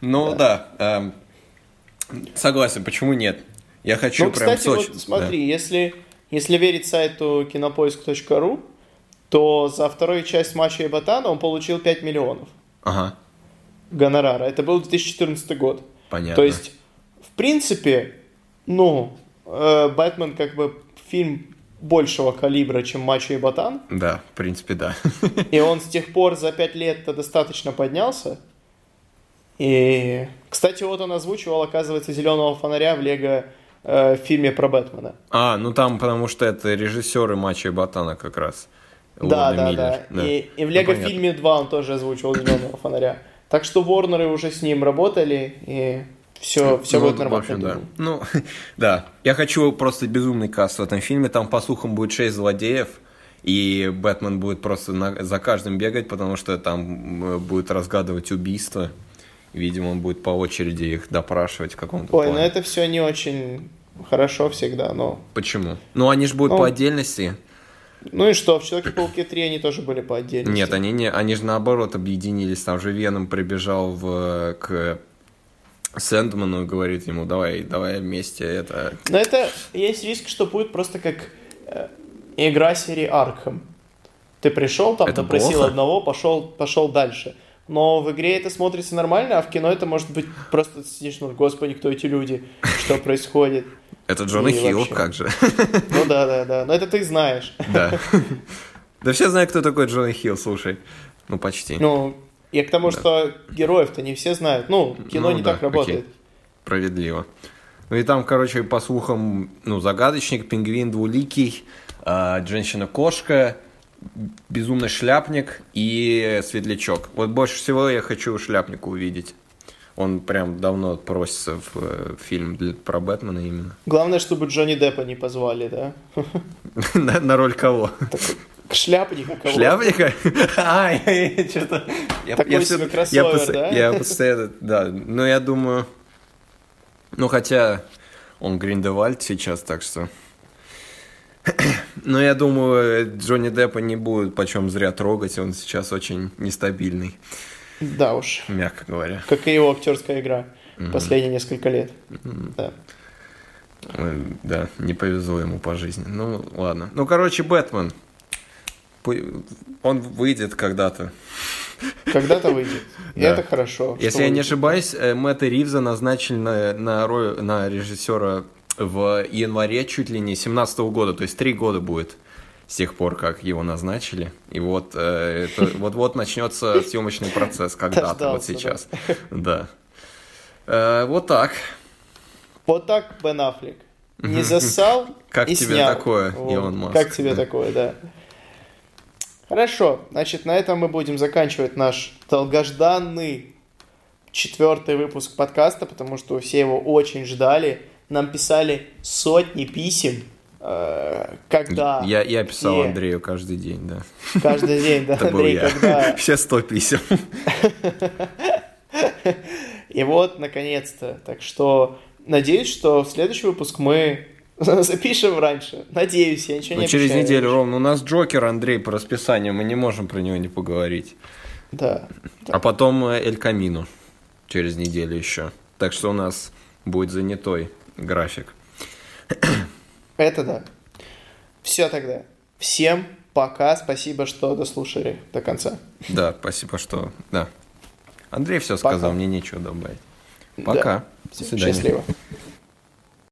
Ну да. эм, Согласен, почему нет? Я хочу Ну, прям кстати, Сочи. вот смотри, если, если верить сайту кинопоиск.ру, то за вторую часть матча Ботана он получил 5 миллионов Да. Ага, гонорара. Это был 2014 год. понятно. То есть, в принципе, ну, э, Бэтмен как бы фильм большего калибра, чем Мачо и Ботан, Да, в принципе, да. и он с тех пор за пять лет достаточно поднялся. И, кстати, вот он озвучивал, оказывается, «Зеленого фонаря» в Лего э, фильме про Бэтмена. А, ну там, потому что это режиссеры матча и Ботана как раз. Да, Лорда да, Миллер. да, И, и в Ну, Лего понятно. фильме 2 он тоже озвучивал «Зеленого фонаря». Так что Ворнеры уже с ним работали, и все, все Ну, будет в нормально. общем, я да. Ну, да. Я хочу просто безумный каст в этом фильме. Там, по слухам, будет 6 злодеев. И Бэтмен будет просто на- за каждым бегать, потому что там будет разгадывать убийства. Видимо, он будет по очереди их допрашивать в каком-то Ой, ну плане. это все не очень хорошо всегда, но... Почему? Ну, они же будут Ну, по отдельности. Ну и что, в Человеке-пауке 3 они тоже были по отдельности. Нет, они не, они же наоборот объединились. Там же Веном прибежал в, к Сэндману и говорит ему, давай, давай вместе это... Но это есть риск, что будет просто как э, игра серии Arkham. Ты пришел, там Это допросил плохо? одного, пошел, пошел дальше. Но в игре это смотрится нормально, а в кино это может быть просто сидишь, ну, господи, кто эти люди, что происходит. Это Джона И Хилл, вообще. как же. Ну да, да, да, но это ты знаешь. Да. Да все знают, кто такой Джона Хилл, слушай. Ну, почти. Ну, и к тому, что героев-то не все знают. Ну, кино Ну не да, так работает. окей. Справедливо. Ну и там, короче, по слухам, ну, загадочник, пингвин двуликий, а, женщина-кошка, безумный шляпник и светлячок. Вот больше всего я хочу шляпника увидеть. Он прям давно просится в э, фильм для- про Бэтмена именно. Главное, чтобы Джонни Деппа не позвали, да? На, на роль кого? К шляпнику кого Шляпника? А, я что-то... Такой я себе кроссовер, я да? Я постоянно, да. Ну, я думаю... Ну, хотя... Он Гриндевальд сейчас, так что... Но я думаю, Джонни Деппа не будет почем зря трогать, он сейчас очень нестабильный. Да уж. Мягко говоря. Как и его актерская игра mm-hmm. последние несколько лет. Mm-hmm. Да. Да, не повезло ему по жизни. Ну, ладно. Ну, короче, Бэтмен. Он выйдет когда-то. Когда-то выйдет. И да. это хорошо. Если я выйдет. не ошибаюсь, э, Мэтта Ривза назначили на, на, роль, на режиссера в январе чуть ли не 17 года, то есть три года будет с тех пор, как его назначили. И вот э, вот-вот начнется съемочный процесс когда-то, вот сейчас. Да. Э, вот так. Вот так Бен Аффлек. Не засал Как и тебе снял. такое, Илон Маск? Как тебе такое, да. Хорошо, значит, на этом мы будем заканчивать наш долгожданный четвертый выпуск подкаста, потому что все его очень ждали. Нам писали сотни писем, э, когда... Я, я писал где... Андрею каждый день, да. Каждый день, да, Андрей, когда... Все сто писем. И вот, наконец-то. Так что Надеюсь, что в следующий выпуск мы запишем раньше. Надеюсь, я ничего ну, не через обещаю. неделю, ровно. У нас Джокер, Андрей, по расписанию. Мы не можем про него не поговорить. Да. А потом э, Эль Камино через неделю еще. Так что у нас будет занятой график. Это да. Все тогда. Всем пока. Спасибо, что дослушали до конца. Да, спасибо, что... Да. Андрей все сказал, пока. мне нечего добавить. Пока. Да. До свидания. Счастливо.